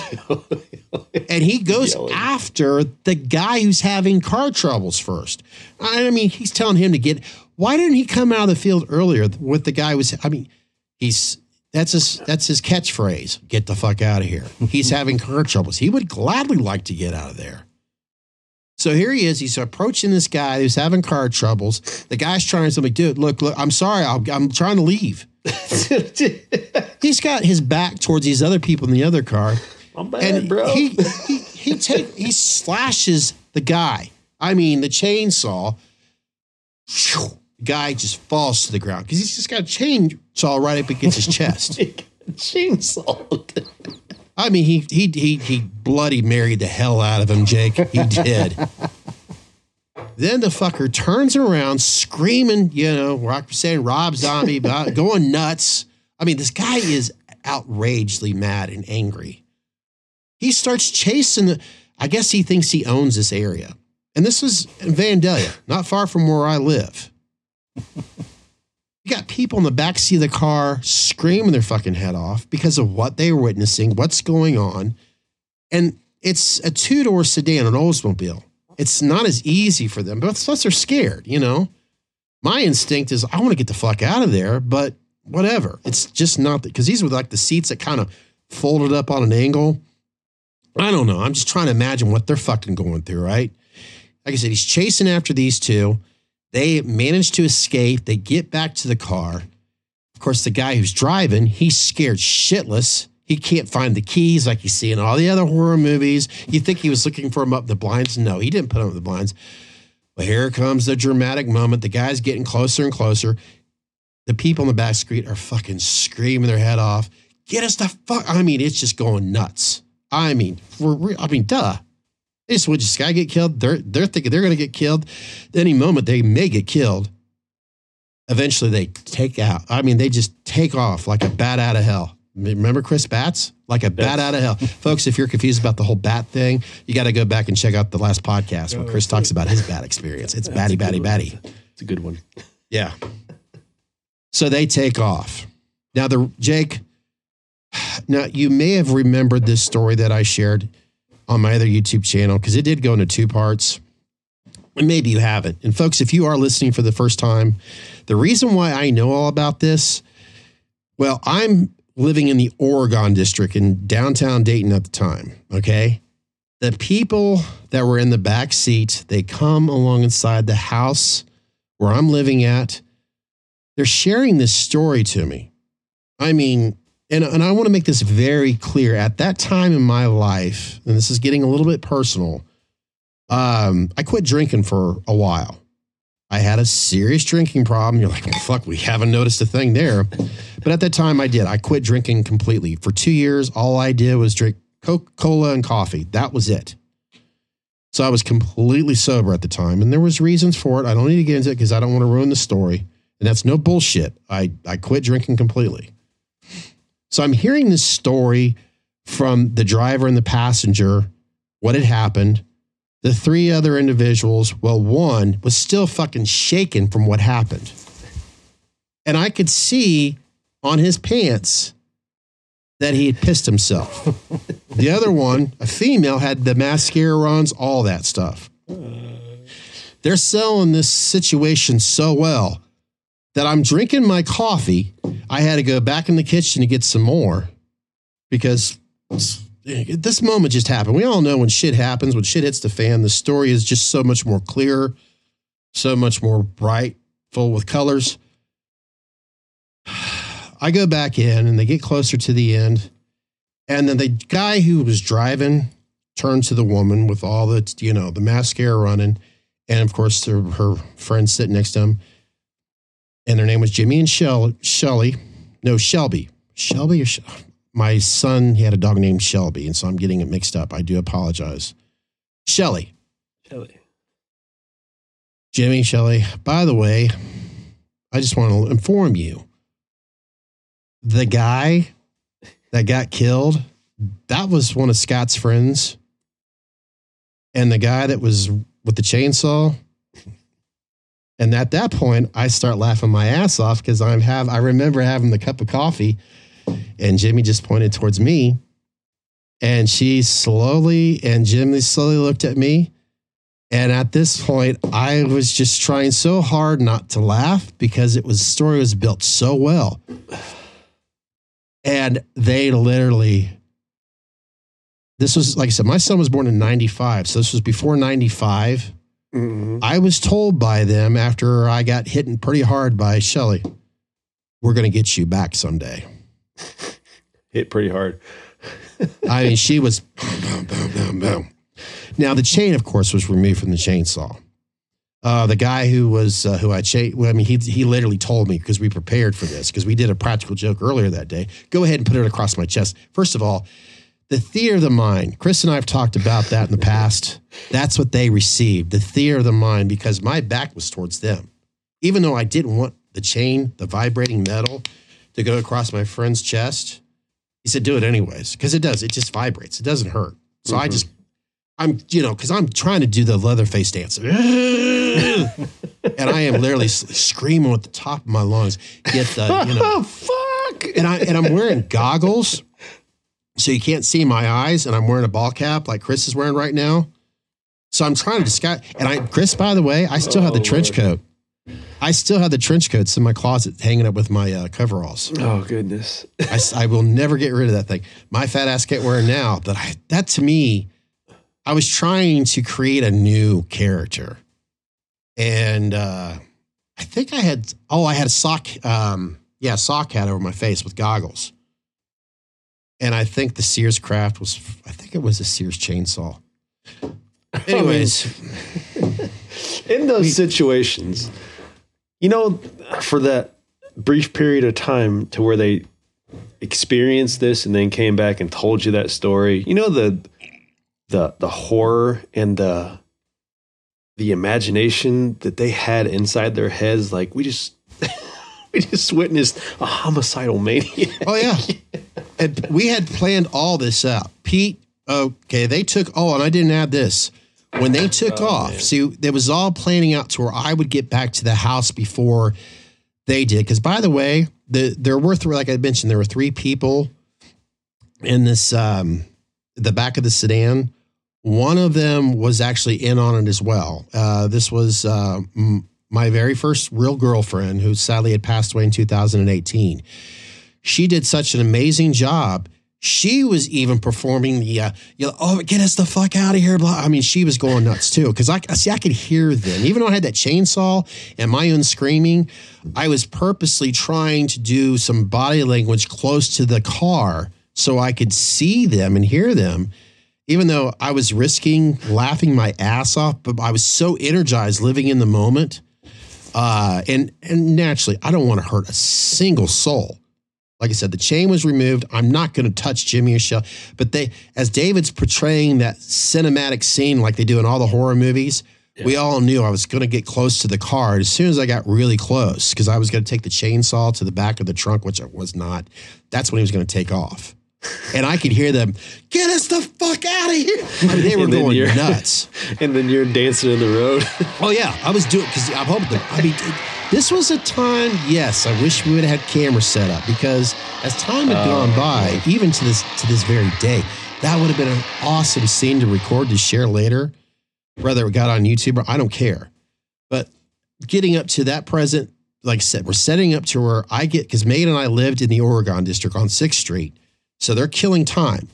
And he goes
Yelling.
after the guy who's having car troubles first. I I mean, he's telling him to get. Why didn't he come out of the field earlier with the guy was? I mean, he's that's his that's his catchphrase. Get the fuck out of here. He's having car troubles. He would gladly like to get out of there. So here he is. He's approaching this guy who's having car troubles. The guy's trying to tell me, dude, look, look, I'm sorry. I'll, I'm trying to leave. He's got his back towards these other people in the other car
I'm bad,
and
bro.
he he he take he slashes the guy. I mean, the chainsaw. Guy just falls to the ground because he's just got a chainsaw right up against his chest.
chainsaw.
I mean, he he he he bloody married the hell out of him, Jake. He did. then the fucker turns around, screaming, you know, rock saying Rob Zombie, going nuts. I mean, this guy is outrageously mad and angry. He starts chasing the. I guess he thinks he owns this area, and this was in Vandalia, not far from where I live. You got people in the back seat of the car screaming their fucking head off because of what they were witnessing, what's going on. And it's a two door sedan, an Oldsmobile. It's not as easy for them, but plus they're scared, you know? My instinct is I want to get the fuck out of there, but whatever. It's just not because these were like the seats that kind of folded up on an angle. I don't know. I'm just trying to imagine what they're fucking going through, right? Like I said, he's chasing after these two. They manage to escape. They get back to the car. Of course, the guy who's driving, he's scared shitless. He can't find the keys like you see in all the other horror movies. You think he was looking for them up the blinds? No, he didn't put them up the blinds. But here comes the dramatic moment. The guy's getting closer and closer. The people in the back street are fucking screaming their head off. Get us the fuck. I mean, it's just going nuts. I mean, for real. I mean, duh. They just would this guy get killed. They're they're thinking they're gonna get killed. At any moment they may get killed. Eventually they take out. I mean, they just take off like a bat out of hell. Remember Chris Bats? Like a bat out of hell. Folks, if you're confused about the whole bat thing, you got to go back and check out the last podcast where oh, Chris talks about his bat experience. It's batty, batty, batty.
It's a good one.
Yeah. So they take off. Now the Jake, now you may have remembered this story that I shared on my other YouTube channel because it did go into two parts. And maybe you haven't. And folks, if you are listening for the first time, the reason why I know all about this, well, I'm living in the Oregon district in downtown Dayton at the time. Okay. The people that were in the back seat, they come along inside the house where I'm living at. They're sharing this story to me. I mean, and, and I want to make this very clear. At that time in my life, and this is getting a little bit personal, um, I quit drinking for a while. I had a serious drinking problem. You're like, well, fuck, we haven't noticed a thing there. But at that time, I did. I quit drinking completely. For two years, all I did was drink Coca Cola and coffee. That was it. So I was completely sober at the time, and there was reasons for it. I don't need to get into it because I don't want to ruin the story. And that's no bullshit. I, I quit drinking completely. So I'm hearing this story from the driver and the passenger, what had happened. The three other individuals, well, one was still fucking shaken from what happened. And I could see on his pants that he had pissed himself. the other one, a female, had the mascara runs, all that stuff. Uh. They're selling this situation so well that I'm drinking my coffee. I had to go back in the kitchen to get some more because this moment just happened. We all know when shit happens, when shit hits the fan, the story is just so much more clear, so much more bright, full with colors. I go back in and they get closer to the end. And then the guy who was driving turns to the woman with all the, you know, the mascara running. And of course, her, her friend sitting next to him. And their name was Jimmy and Shell, Shelly. No, Shelby. Shelby or Shel- my son, he had a dog named Shelby. And so I'm getting it mixed up. I do apologize. Shelly.
Shelly.
Jimmy, Shelley, by the way, I just want to inform you the guy that got killed, that was one of Scott's friends. And the guy that was with the chainsaw. And at that point, I start laughing my ass off because I'm have I remember having the cup of coffee and Jimmy just pointed towards me. And she slowly and Jimmy slowly looked at me. And at this point, I was just trying so hard not to laugh because it was the story was built so well. And they literally, this was like I said, my son was born in 95. So this was before 95.
Mhm.
I was told by them after I got hit pretty hard by Shelly, we're going to get you back someday.
Hit pretty hard.
I mean, she was boom, boom, boom, boom. Now the chain, of course, was removed from the chainsaw. Uh, the guy who was uh, who I cha- well, I mean, he he literally told me because we prepared for this because we did a practical joke earlier that day. Go ahead and put it across my chest. First of all, the theater of the mind. Chris and I have talked about that in the past. That's what they received, the theater of the mind, because my back was towards them, even though I didn't want the chain, the vibrating metal, to go across my friend's chest. He said, do it anyways, because it does. It just vibrates. It doesn't hurt. So I mm-hmm. just, I'm, you know, because I'm trying to do the Leatherface dance. and I am literally screaming with the top of my lungs. Get the, you know,
Oh, fuck.
and I and I'm wearing goggles, so you can't see my eyes, and I'm wearing a ball cap like Chris is wearing right now. So I'm trying to disguise. And I, Chris, by the way, I still have the
Oh,
trench
Lord.
coat. I still have the trench coats in my closet, hanging up with my uh, coveralls.
Oh, goodness.
I, I, will never get rid of that thing. My fat ass can't wear it now, but I, that to me, I was trying to create a new character, and uh, I think I had oh I had a sock um, yeah sock hat over my face with goggles, and I think the Sears craft was I think it was a Sears chainsaw. Anyways,
in those situations, you know, for that brief period of time to where they experienced this and then came back and told you that story, you know the the the horror and the the imagination that they had inside their heads, like we just we just witnessed a homicidal maniac.
Oh yeah, and we had planned all this out. Pete, okay, they took. Oh, and I didn't add this. When they took off, see, it was all planning out to where I would get back to the house before they did. Because by the way, the there were three, like I mentioned, there were three people in this um the back of the sedan. One of them was actually in on it as well. Uh, this was uh, m- my very first real girlfriend, who sadly had passed away in 2018 she did such an amazing job. She was even performing the, uh, you know, oh, get us the fuck out of here. Blah. I mean, she was going nuts too. Cause I see, I could hear them. Even though I had that chainsaw and my own screaming, I was purposely trying to do some body language close to the car so I could see them and hear them. Even though I was risking laughing my ass off, but I was so energized living in the moment. Uh, and and naturally, I don't want to hurt a single soul. Like I said, the chain was removed. I'm not going to touch Jimmy or Shell. But they, as David's portraying that cinematic scene like they do in all the horror movies, we all knew I was going to get close to the car. As soon as I got really close, because I was going to take the chainsaw to the back of the trunk, which I was not, that's when he was going to take off. And I could hear them, get us the fuck out of here. I mean, they were going nuts.
And then you're dancing in the road.
Oh yeah, I was doing because I'm hoping. I mean, this was a time. Yes, I wish we would have had cameras set up because as time had gone oh, by, even to this to this very day, that would have been an awesome scene to record to share later. Whether it got on YouTube or I don't care, but getting up to that present, like I said, we're setting up to where I get because Megan and I lived in the Oregon district on Sixth Street, so they're killing time.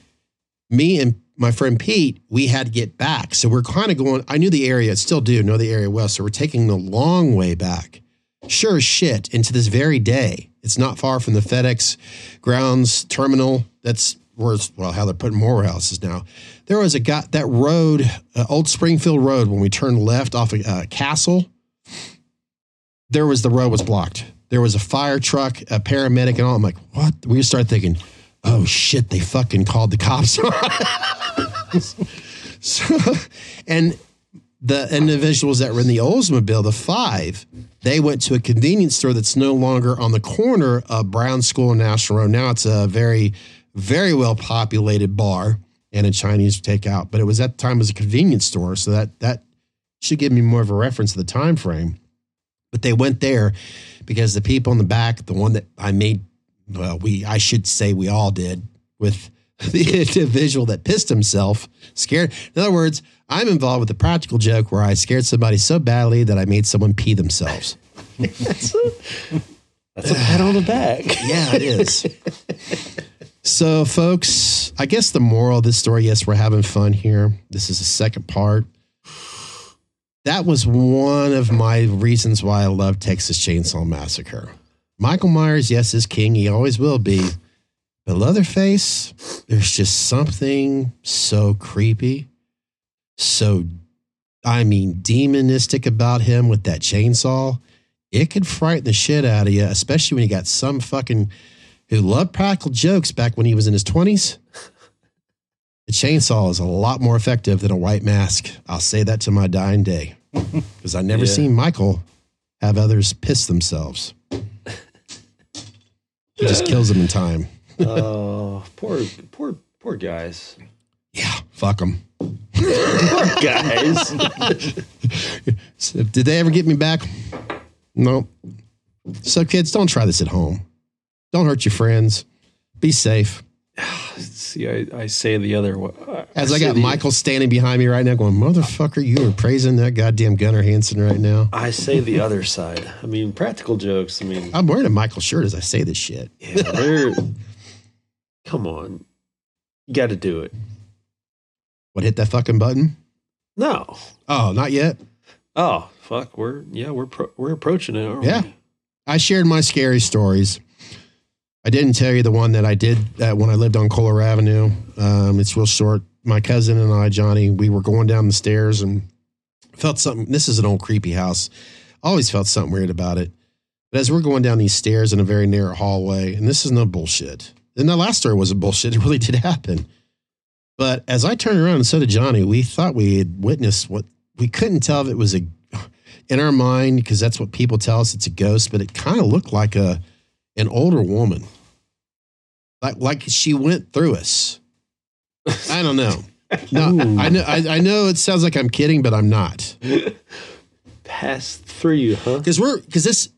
Me and my friend Pete, we had to get back. So we're kind of going, I knew the area, still do know the area well. So we're taking the long way back. Sure as shit, into this very day. It's not far from the FedEx grounds terminal. That's where, it's, well, how they're putting more houses now. There was a guy, that road, uh, Old Springfield Road, when we turned left off of uh, Castle, there was the road was blocked. There was a fire truck, a paramedic, and all. I'm like, what? We just started thinking, oh shit, they fucking called the cops. so, and the individuals that were in the Oldsmobile, the five, they went to a convenience store that's no longer on the corner of Brown School and National Road. Now it's a very, very well populated bar and a Chinese takeout. But it was at the time it was a convenience store, so that that should give me more of a reference to the time frame. But they went there because the people in the back, the one that I made, well, we I should say we all did with the individual that pissed himself, scared. In other words, I'm involved with a practical joke where I scared somebody so badly that I made someone pee themselves.
That's a pat on the back.
Yeah, it is. so, folks, I guess the moral of this story, yes, we're having fun here. This is the second part. That was one of my reasons why I love Texas Chainsaw Massacre. Michael Myers, yes, is king. He always will be. But Leatherface, there's just something so creepy, so, I mean, demonistic about him with that chainsaw. It could frighten the shit out of you, especially when you got some fucking who loved practical jokes back when he was in his 20s. The chainsaw is a lot more effective than a white mask. I'll say that to my dying day because I never
Yeah.
seen Michael have others piss themselves. Just kills them in time.
Oh, poor, poor, poor guys.
Yeah, fuck them.
poor Guys.
So, did they ever get me back? No. So, kids, don't try this at home. Don't hurt your friends. Be safe.
See, I, I say the other one.
As I,
say
got
the-
Michael standing behind me right now, going, "Motherfucker, you are praising that goddamn Gunnar Hansen right now."
I say the other side. I mean, practical jokes. I mean,
I'm wearing a Michael shirt as I say this shit.
yeah, they're. come on, you got to do it.
What hit that fucking button?
No.
Oh, not yet.
Oh fuck, we're yeah we're pro- we're approaching it.
Yeah.
we?
I shared my scary stories. I didn't tell you the one that I did uh, when I lived on Kohler Avenue. Um, it's real short. My cousin and I, Johnny, we were going down the stairs and felt something. This is an old creepy house. Always felt something weird about it. But as we're going down these stairs in a very narrow hallway, and this is no bullshit. And the last story wasn't bullshit. It really did happen. But as I turned around and so did Johnny, we thought we had witnessed what we couldn't tell if it was a in our mind because that's what people tell us it's a ghost, but it kind of looked like a an older woman, like like she went through us. I don't know. No, I know. I, I know it sounds like I'm kidding, but I'm not
Passed through you, huh?
because we're because this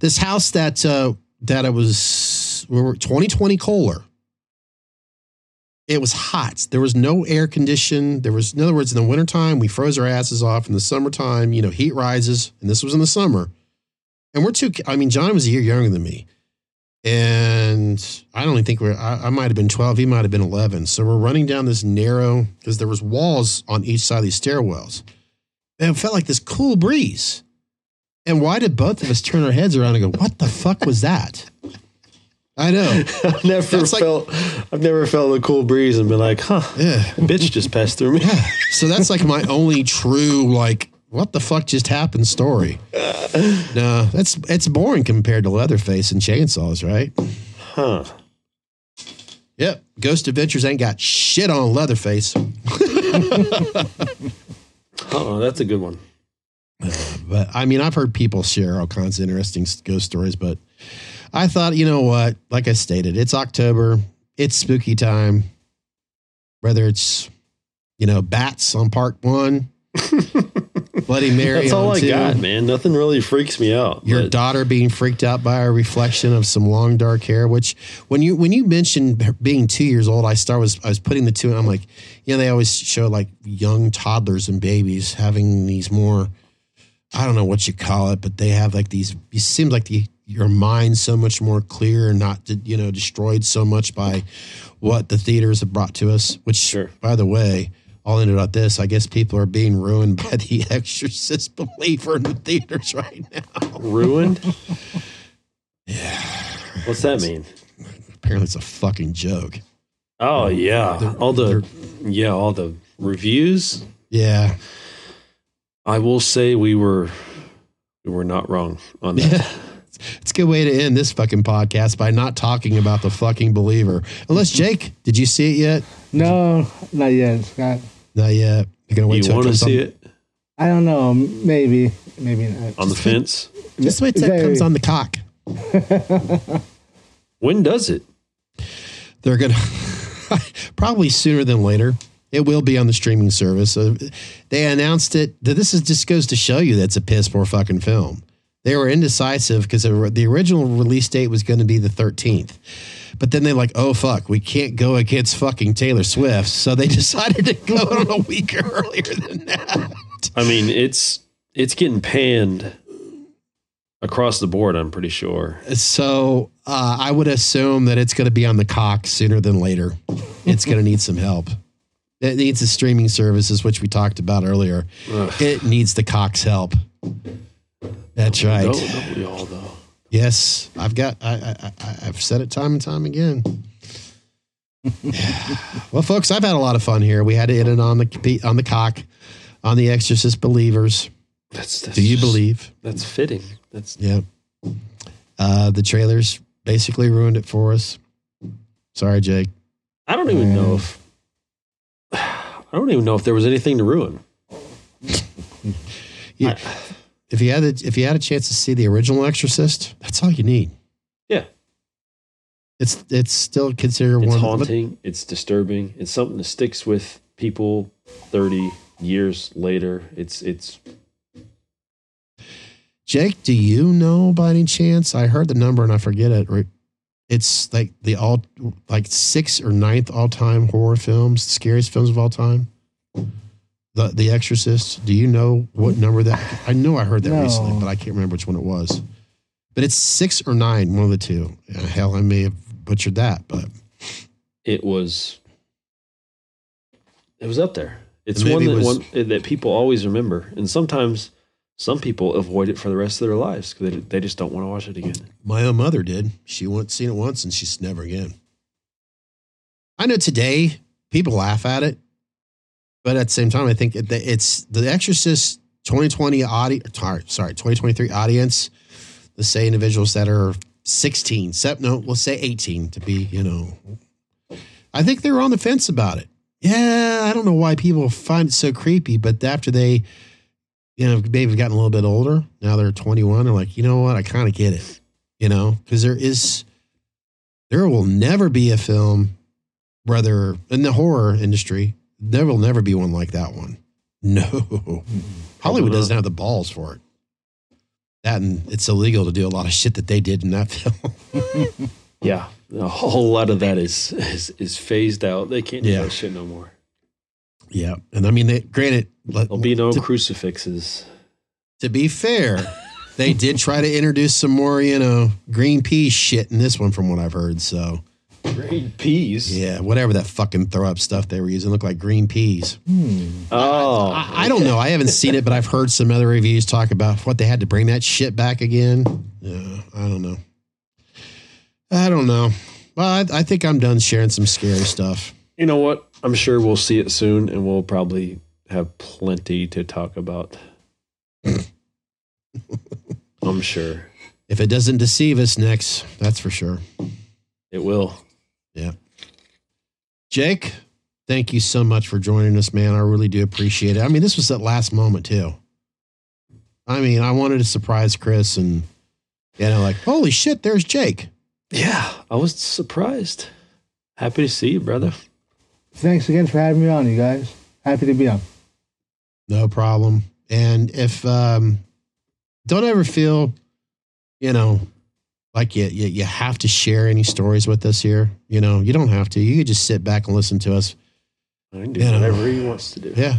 this house that uh, that I was we were 2020 Kohler. It was hot. There was no air condition. There was, in other words, in the wintertime, we froze our asses off. In the summertime, you know, heat rises, and this was in the summer. And we're two, I mean, John was a year younger than me. And I don't even think we're, I, I might have been 12. He might have been 11. So we're running down this narrow, because there was walls on each side of these stairwells. And it felt like this cool breeze. And why did both of us turn our heads around and go, what the fuck was that? I know.
I've never
That's like-
felt I've never felt a cool breeze and been like, huh,
Yeah.
bitch just passed through me. Yeah.
So that's like my only true, like, what the fuck just happened story. No, that's it's boring compared to Leatherface and chainsaws, right?
Huh.
Yep. Ghost Adventures ain't got shit on Leatherface.
Oh, that's a good one.
But I mean, I've heard people share all kinds of interesting ghost stories, but I thought, you know what? Like I stated, it's October, it's spooky time. Whether it's, you know, bats on part one, Bloody Mary.
That's all I got, man. Nothing really freaks me out.
Your
but-
daughter being freaked out by a reflection of some long dark hair, which when you when you mentioned being two years old, I start was I was putting the two and I'm like, you know, they always show like young toddlers and babies having these more I don't know what you call it, but they have like these it seems like the your mind so much more clear and not you know destroyed so much by what the theaters have brought to us. Which
Sure.
by the way, I'll end it on this. I guess people are being ruined by the exorcist believer in the theaters right now.
ruined. Yeah. What's that mean?
Apparently, it's a fucking joke.
Oh yeah,
They're-
all the yeah all the reviews.
Yeah.
I will say we were we were not wrong on that.
It's a good way to end this fucking podcast by not talking about the fucking believer. Unless Jake, did you see it yet?
No, not yet, Scott.
Not yet. You're gonna wait
you
till
want to
comes
see
on,
it
I don't know. Maybe, maybe not.
on the fence?
Just wait till it comes on the cock.
When does it?
They're gonna probably sooner than later. It will be on the streaming service. Uh, they announced it. That this is just goes to show you that's a piss poor fucking film. They were indecisive because the original release date was going to be the 13th. But then they're like, oh, fuck, we can't go against fucking Taylor Swift. So they decided to go on a week earlier than that.
I mean, it's it's getting panned across the board. I'm pretty sure.
So uh, I would assume that it's going to be on the cock sooner than later. It's going to need some help. It needs the streaming services, which we talked about earlier.
Ugh.
It needs the cock's help. That's right.
Don't, we all though?
Yes, I've got. I, I, I I've said it time and time again. well, folks, I've had a lot of fun here. We had to end it on the on the cock, on the Exorcist believers.
That's, that's
Do you
just-
believe?
That's fitting. That's
Yeah. Uh, the trailers basically ruined it for us. Sorry, Jake.
I don't even know if I don't even know if there was anything to ruin.
You- if you had a, if you had a chance to see the original Exorcist, that's all you need.
Yeah.
It's it's still considered
It's
one.
haunting. It's disturbing. It's something that sticks with people thirty years later. It's it's
Jake, do you know by any chance? I heard the number and I forget it. Right? It's like the all like sixth or ninth all time horror films, scariest films of all time. The The Exorcist. Do you know what number that? I know I heard that
No.
recently, but I can't remember which one it was. But it's six or nine, one of the two. Uh, Hell, I may have butchered that, but
it was it was up there. It's
Maybe
one that
was-
one that people always remember, and sometimes some people avoid it for the rest of their lives because they, they just don't want to watch it again.
My own mother did. She went seen it once and she's never again. I know today people laugh at it, but at the same time, I think it, it's the Exorcist 2020 audience. Sorry, 2023 audience. Let's say individuals that are 16, sep- no, let's say 18 to be, you know. I think they're on the fence about it. Yeah, I don't know why people find it so creepy, but after they, you know, maybe gotten a little bit older, now they're 21, they're like, you know what, I kind of get it you know, because there is, there will never be a film, whether in the horror industry, there will never be one like that one. No, mm-hmm.
Hollywood
doesn't have the balls for it. That and it's illegal to do a lot of shit that they did in that film.
Yeah, a whole lot of that is is, is phased out. They can't do
Yeah.
that shit no more.
yeah, and I mean, they, granted, let-
There'll be no
to,
crucifixes.
to be fair, they did try to introduce some more, you know, green pea shit in this one, from what I've heard. So
Green peas.
yeah, whatever that fucking throw up stuff they were using looked like green peas. Hmm.
Oh,
I, I don't know. I haven't seen it, but I've heard some other reviews talk about what they had to bring that shit back again. Yeah, I don't know. I don't know. Well, I, I think I'm done sharing some scary stuff.
you know what? I'm sure we'll see it soon, and we'll probably have plenty to talk about. I'm sure.
If it doesn't deceive us next, that's for sure.
It will.
Yeah. Jake, thank you so much for joining us, man. I really do appreciate it. I mean, this was at last moment too. I mean, I wanted to surprise Chris and you know, like, holy shit, there's Jake.
Yeah, I was surprised. Happy to see you, brother.
Thanks again for having me on, you guys. Happy to be on.
No problem. And if um don't ever feel, you know, like you, you you have to share any stories with us here. You know, you don't have to. You could just sit back and listen to us.
I can do
Yeah.
whatever he wants to do.
Yeah.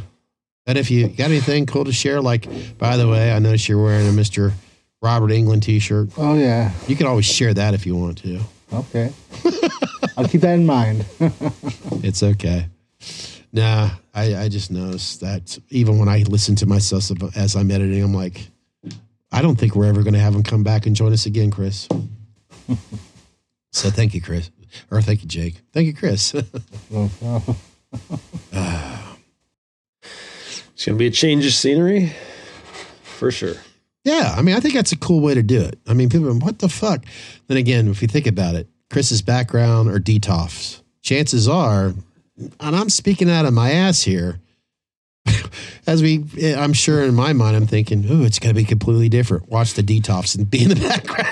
And if you got anything cool to share, like by the way, I noticed you're wearing a Mr. Robert Englund t-shirt.
Oh, yeah.
You can always share that if you want to.
Okay. I'll keep that in mind.
It's okay. Nah, I, I just noticed that even when I listen to myself as I'm editing, I'm like, I don't think we're ever going to have him come back and join us again, Chris. so thank you, Chris. Or thank you, Jake. Thank you, Chris.
Problem.
It's gonna be a change of scenery, for sure.
yeah, I mean, I think that's a cool way to do it. I mean, people, are, what the fuck? Then again, if you think about it, Chris's background or Detoff's, chances are, and I'm speaking out of my ass here, as we, I'm sure in my mind, I'm thinking, oh, it's going to be completely different. Watch the detox and be in the background.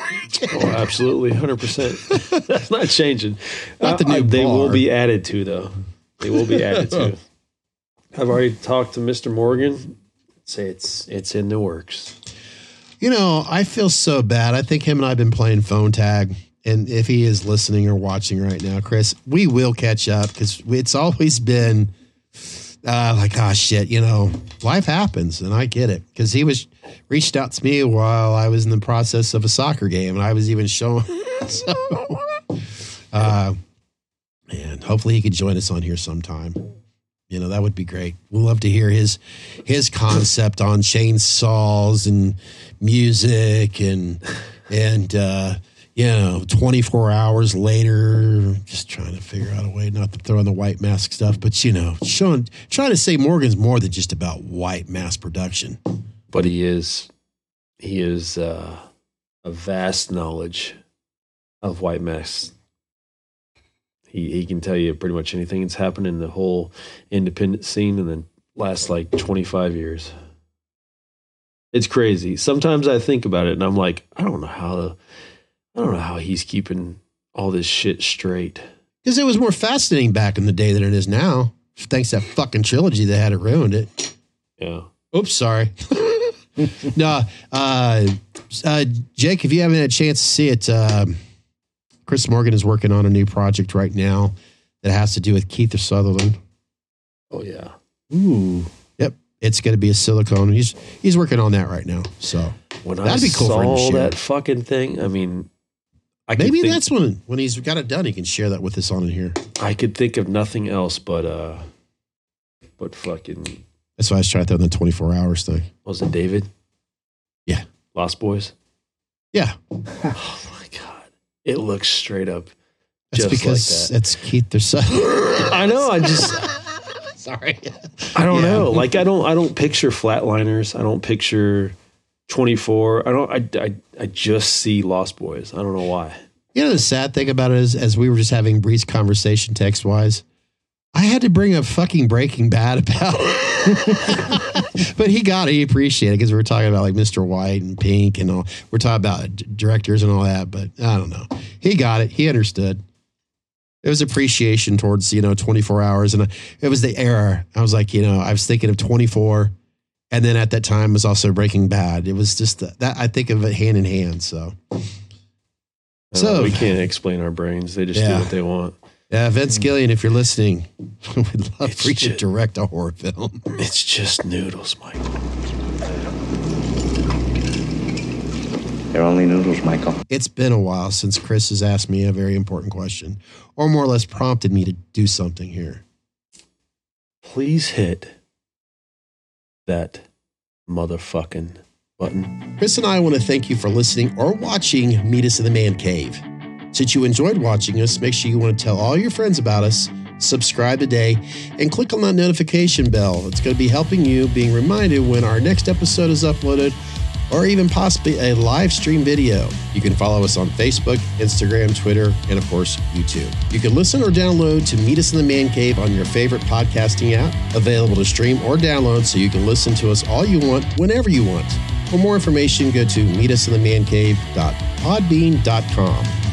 Oh, absolutely, hundred percent. That's not changing.
Not the
Uh,
new
they will be added to, though. They will be added to. I've already talked to Mr. Morgan. Say it's it's in the works.
You know, I feel so bad. I think him and I have been playing phone tag. And if he is listening or watching right now, Chris, we will catch up because it's always been uh, like, oh shit, you know, life happens, and I get it. Because he was reached out to me while I was in the process of a soccer game, and I was even showing. so, uh, and hopefully he could join us on here sometime. You know, that would be great. We'd love to hear his his concept on chainsaws and music and and uh, you know, 24 hours later, just trying to figure out a way not to throw in the white mask stuff, but you know, showing trying to say Morgan's more than just about white mass production.
But he is he is uh, a vast knowledge of white masks. He he can tell you pretty much anything that's happened in the whole independent scene in the last like twenty five years. It's crazy. Sometimes I think about it and I'm like, I don't know how I don't know how he's keeping all this shit straight.
Because it was more fascinating back in the day than it is now. Thanks to that fucking trilogy that had it ruined it.
Yeah.
Oops, sorry. no, uh, uh, Jake, if you haven't had a chance to see it, um, Chris Morgan is working on a new project right now that has to do with Kiefer Sutherland.
Oh yeah.
Ooh.
Yep, it's going to be a silicone. He's he's working on that right now. So
When I
That'd be cool for him to
saw
share.
that fucking thing, I mean I
maybe
think-
that's when when he's got it done, he can share that with us on in here.
I could think of nothing else but uh but fucking
That's why I was trying to throw in the twenty four hours thing.
was it David?
Yeah.
Lost Boys?
Yeah,
Oh my god. It looks straight up
that's
just
because
like
it's Kiefer Sutherland.
I know, I just
Sorry.
I don't
Yeah.
know. Like I don't I don't picture flatliners. I don't picture 24. I don't I I, I just see Lost Boys. I don't know why.
You know the sad thing about it is, as we were just having brief conversation text wise, I had to bring up fucking Breaking Bad about it. but he got it. He appreciated it because we were talking about like Mr. White and Pink and all. We're talking about directors and all that. But I don't know. He got it. He understood. It was appreciation towards you know 24 hours, and it was the era. I was like, you know, I was thinking of 24, and then at that time was also Breaking Bad. It was just the, that I think of it hand in hand. So.
I
So-
know, we can't explain our brains. They just
Yeah.
do what they want.
Yeah, Vince Gilligan, if you're listening, we'd love
It's
for you to direct a horror film.
It's just noodles, Michael.
They're only noodles, Michael.
It's been a while since Chris has asked me a very important question, or more or less prompted me to do something here.
Please hit that motherfucking button.
Chris and I want to thank you for listening or watching Meet Us in the Man Cave. Since you enjoyed watching us, make sure you want to tell all your friends about us, subscribe today, and click on that notification bell. It's going to be helping you being reminded when our next episode is uploaded or even possibly a live stream video. You can follow us on Facebook, Instagram, Twitter, and of course, YouTube. You can listen or download to Meet Us in the Man Cave on your favorite podcasting app, available to stream or download so you can listen to us all you want, whenever you want. For more information, go to meetusinthemancave.podbean.com.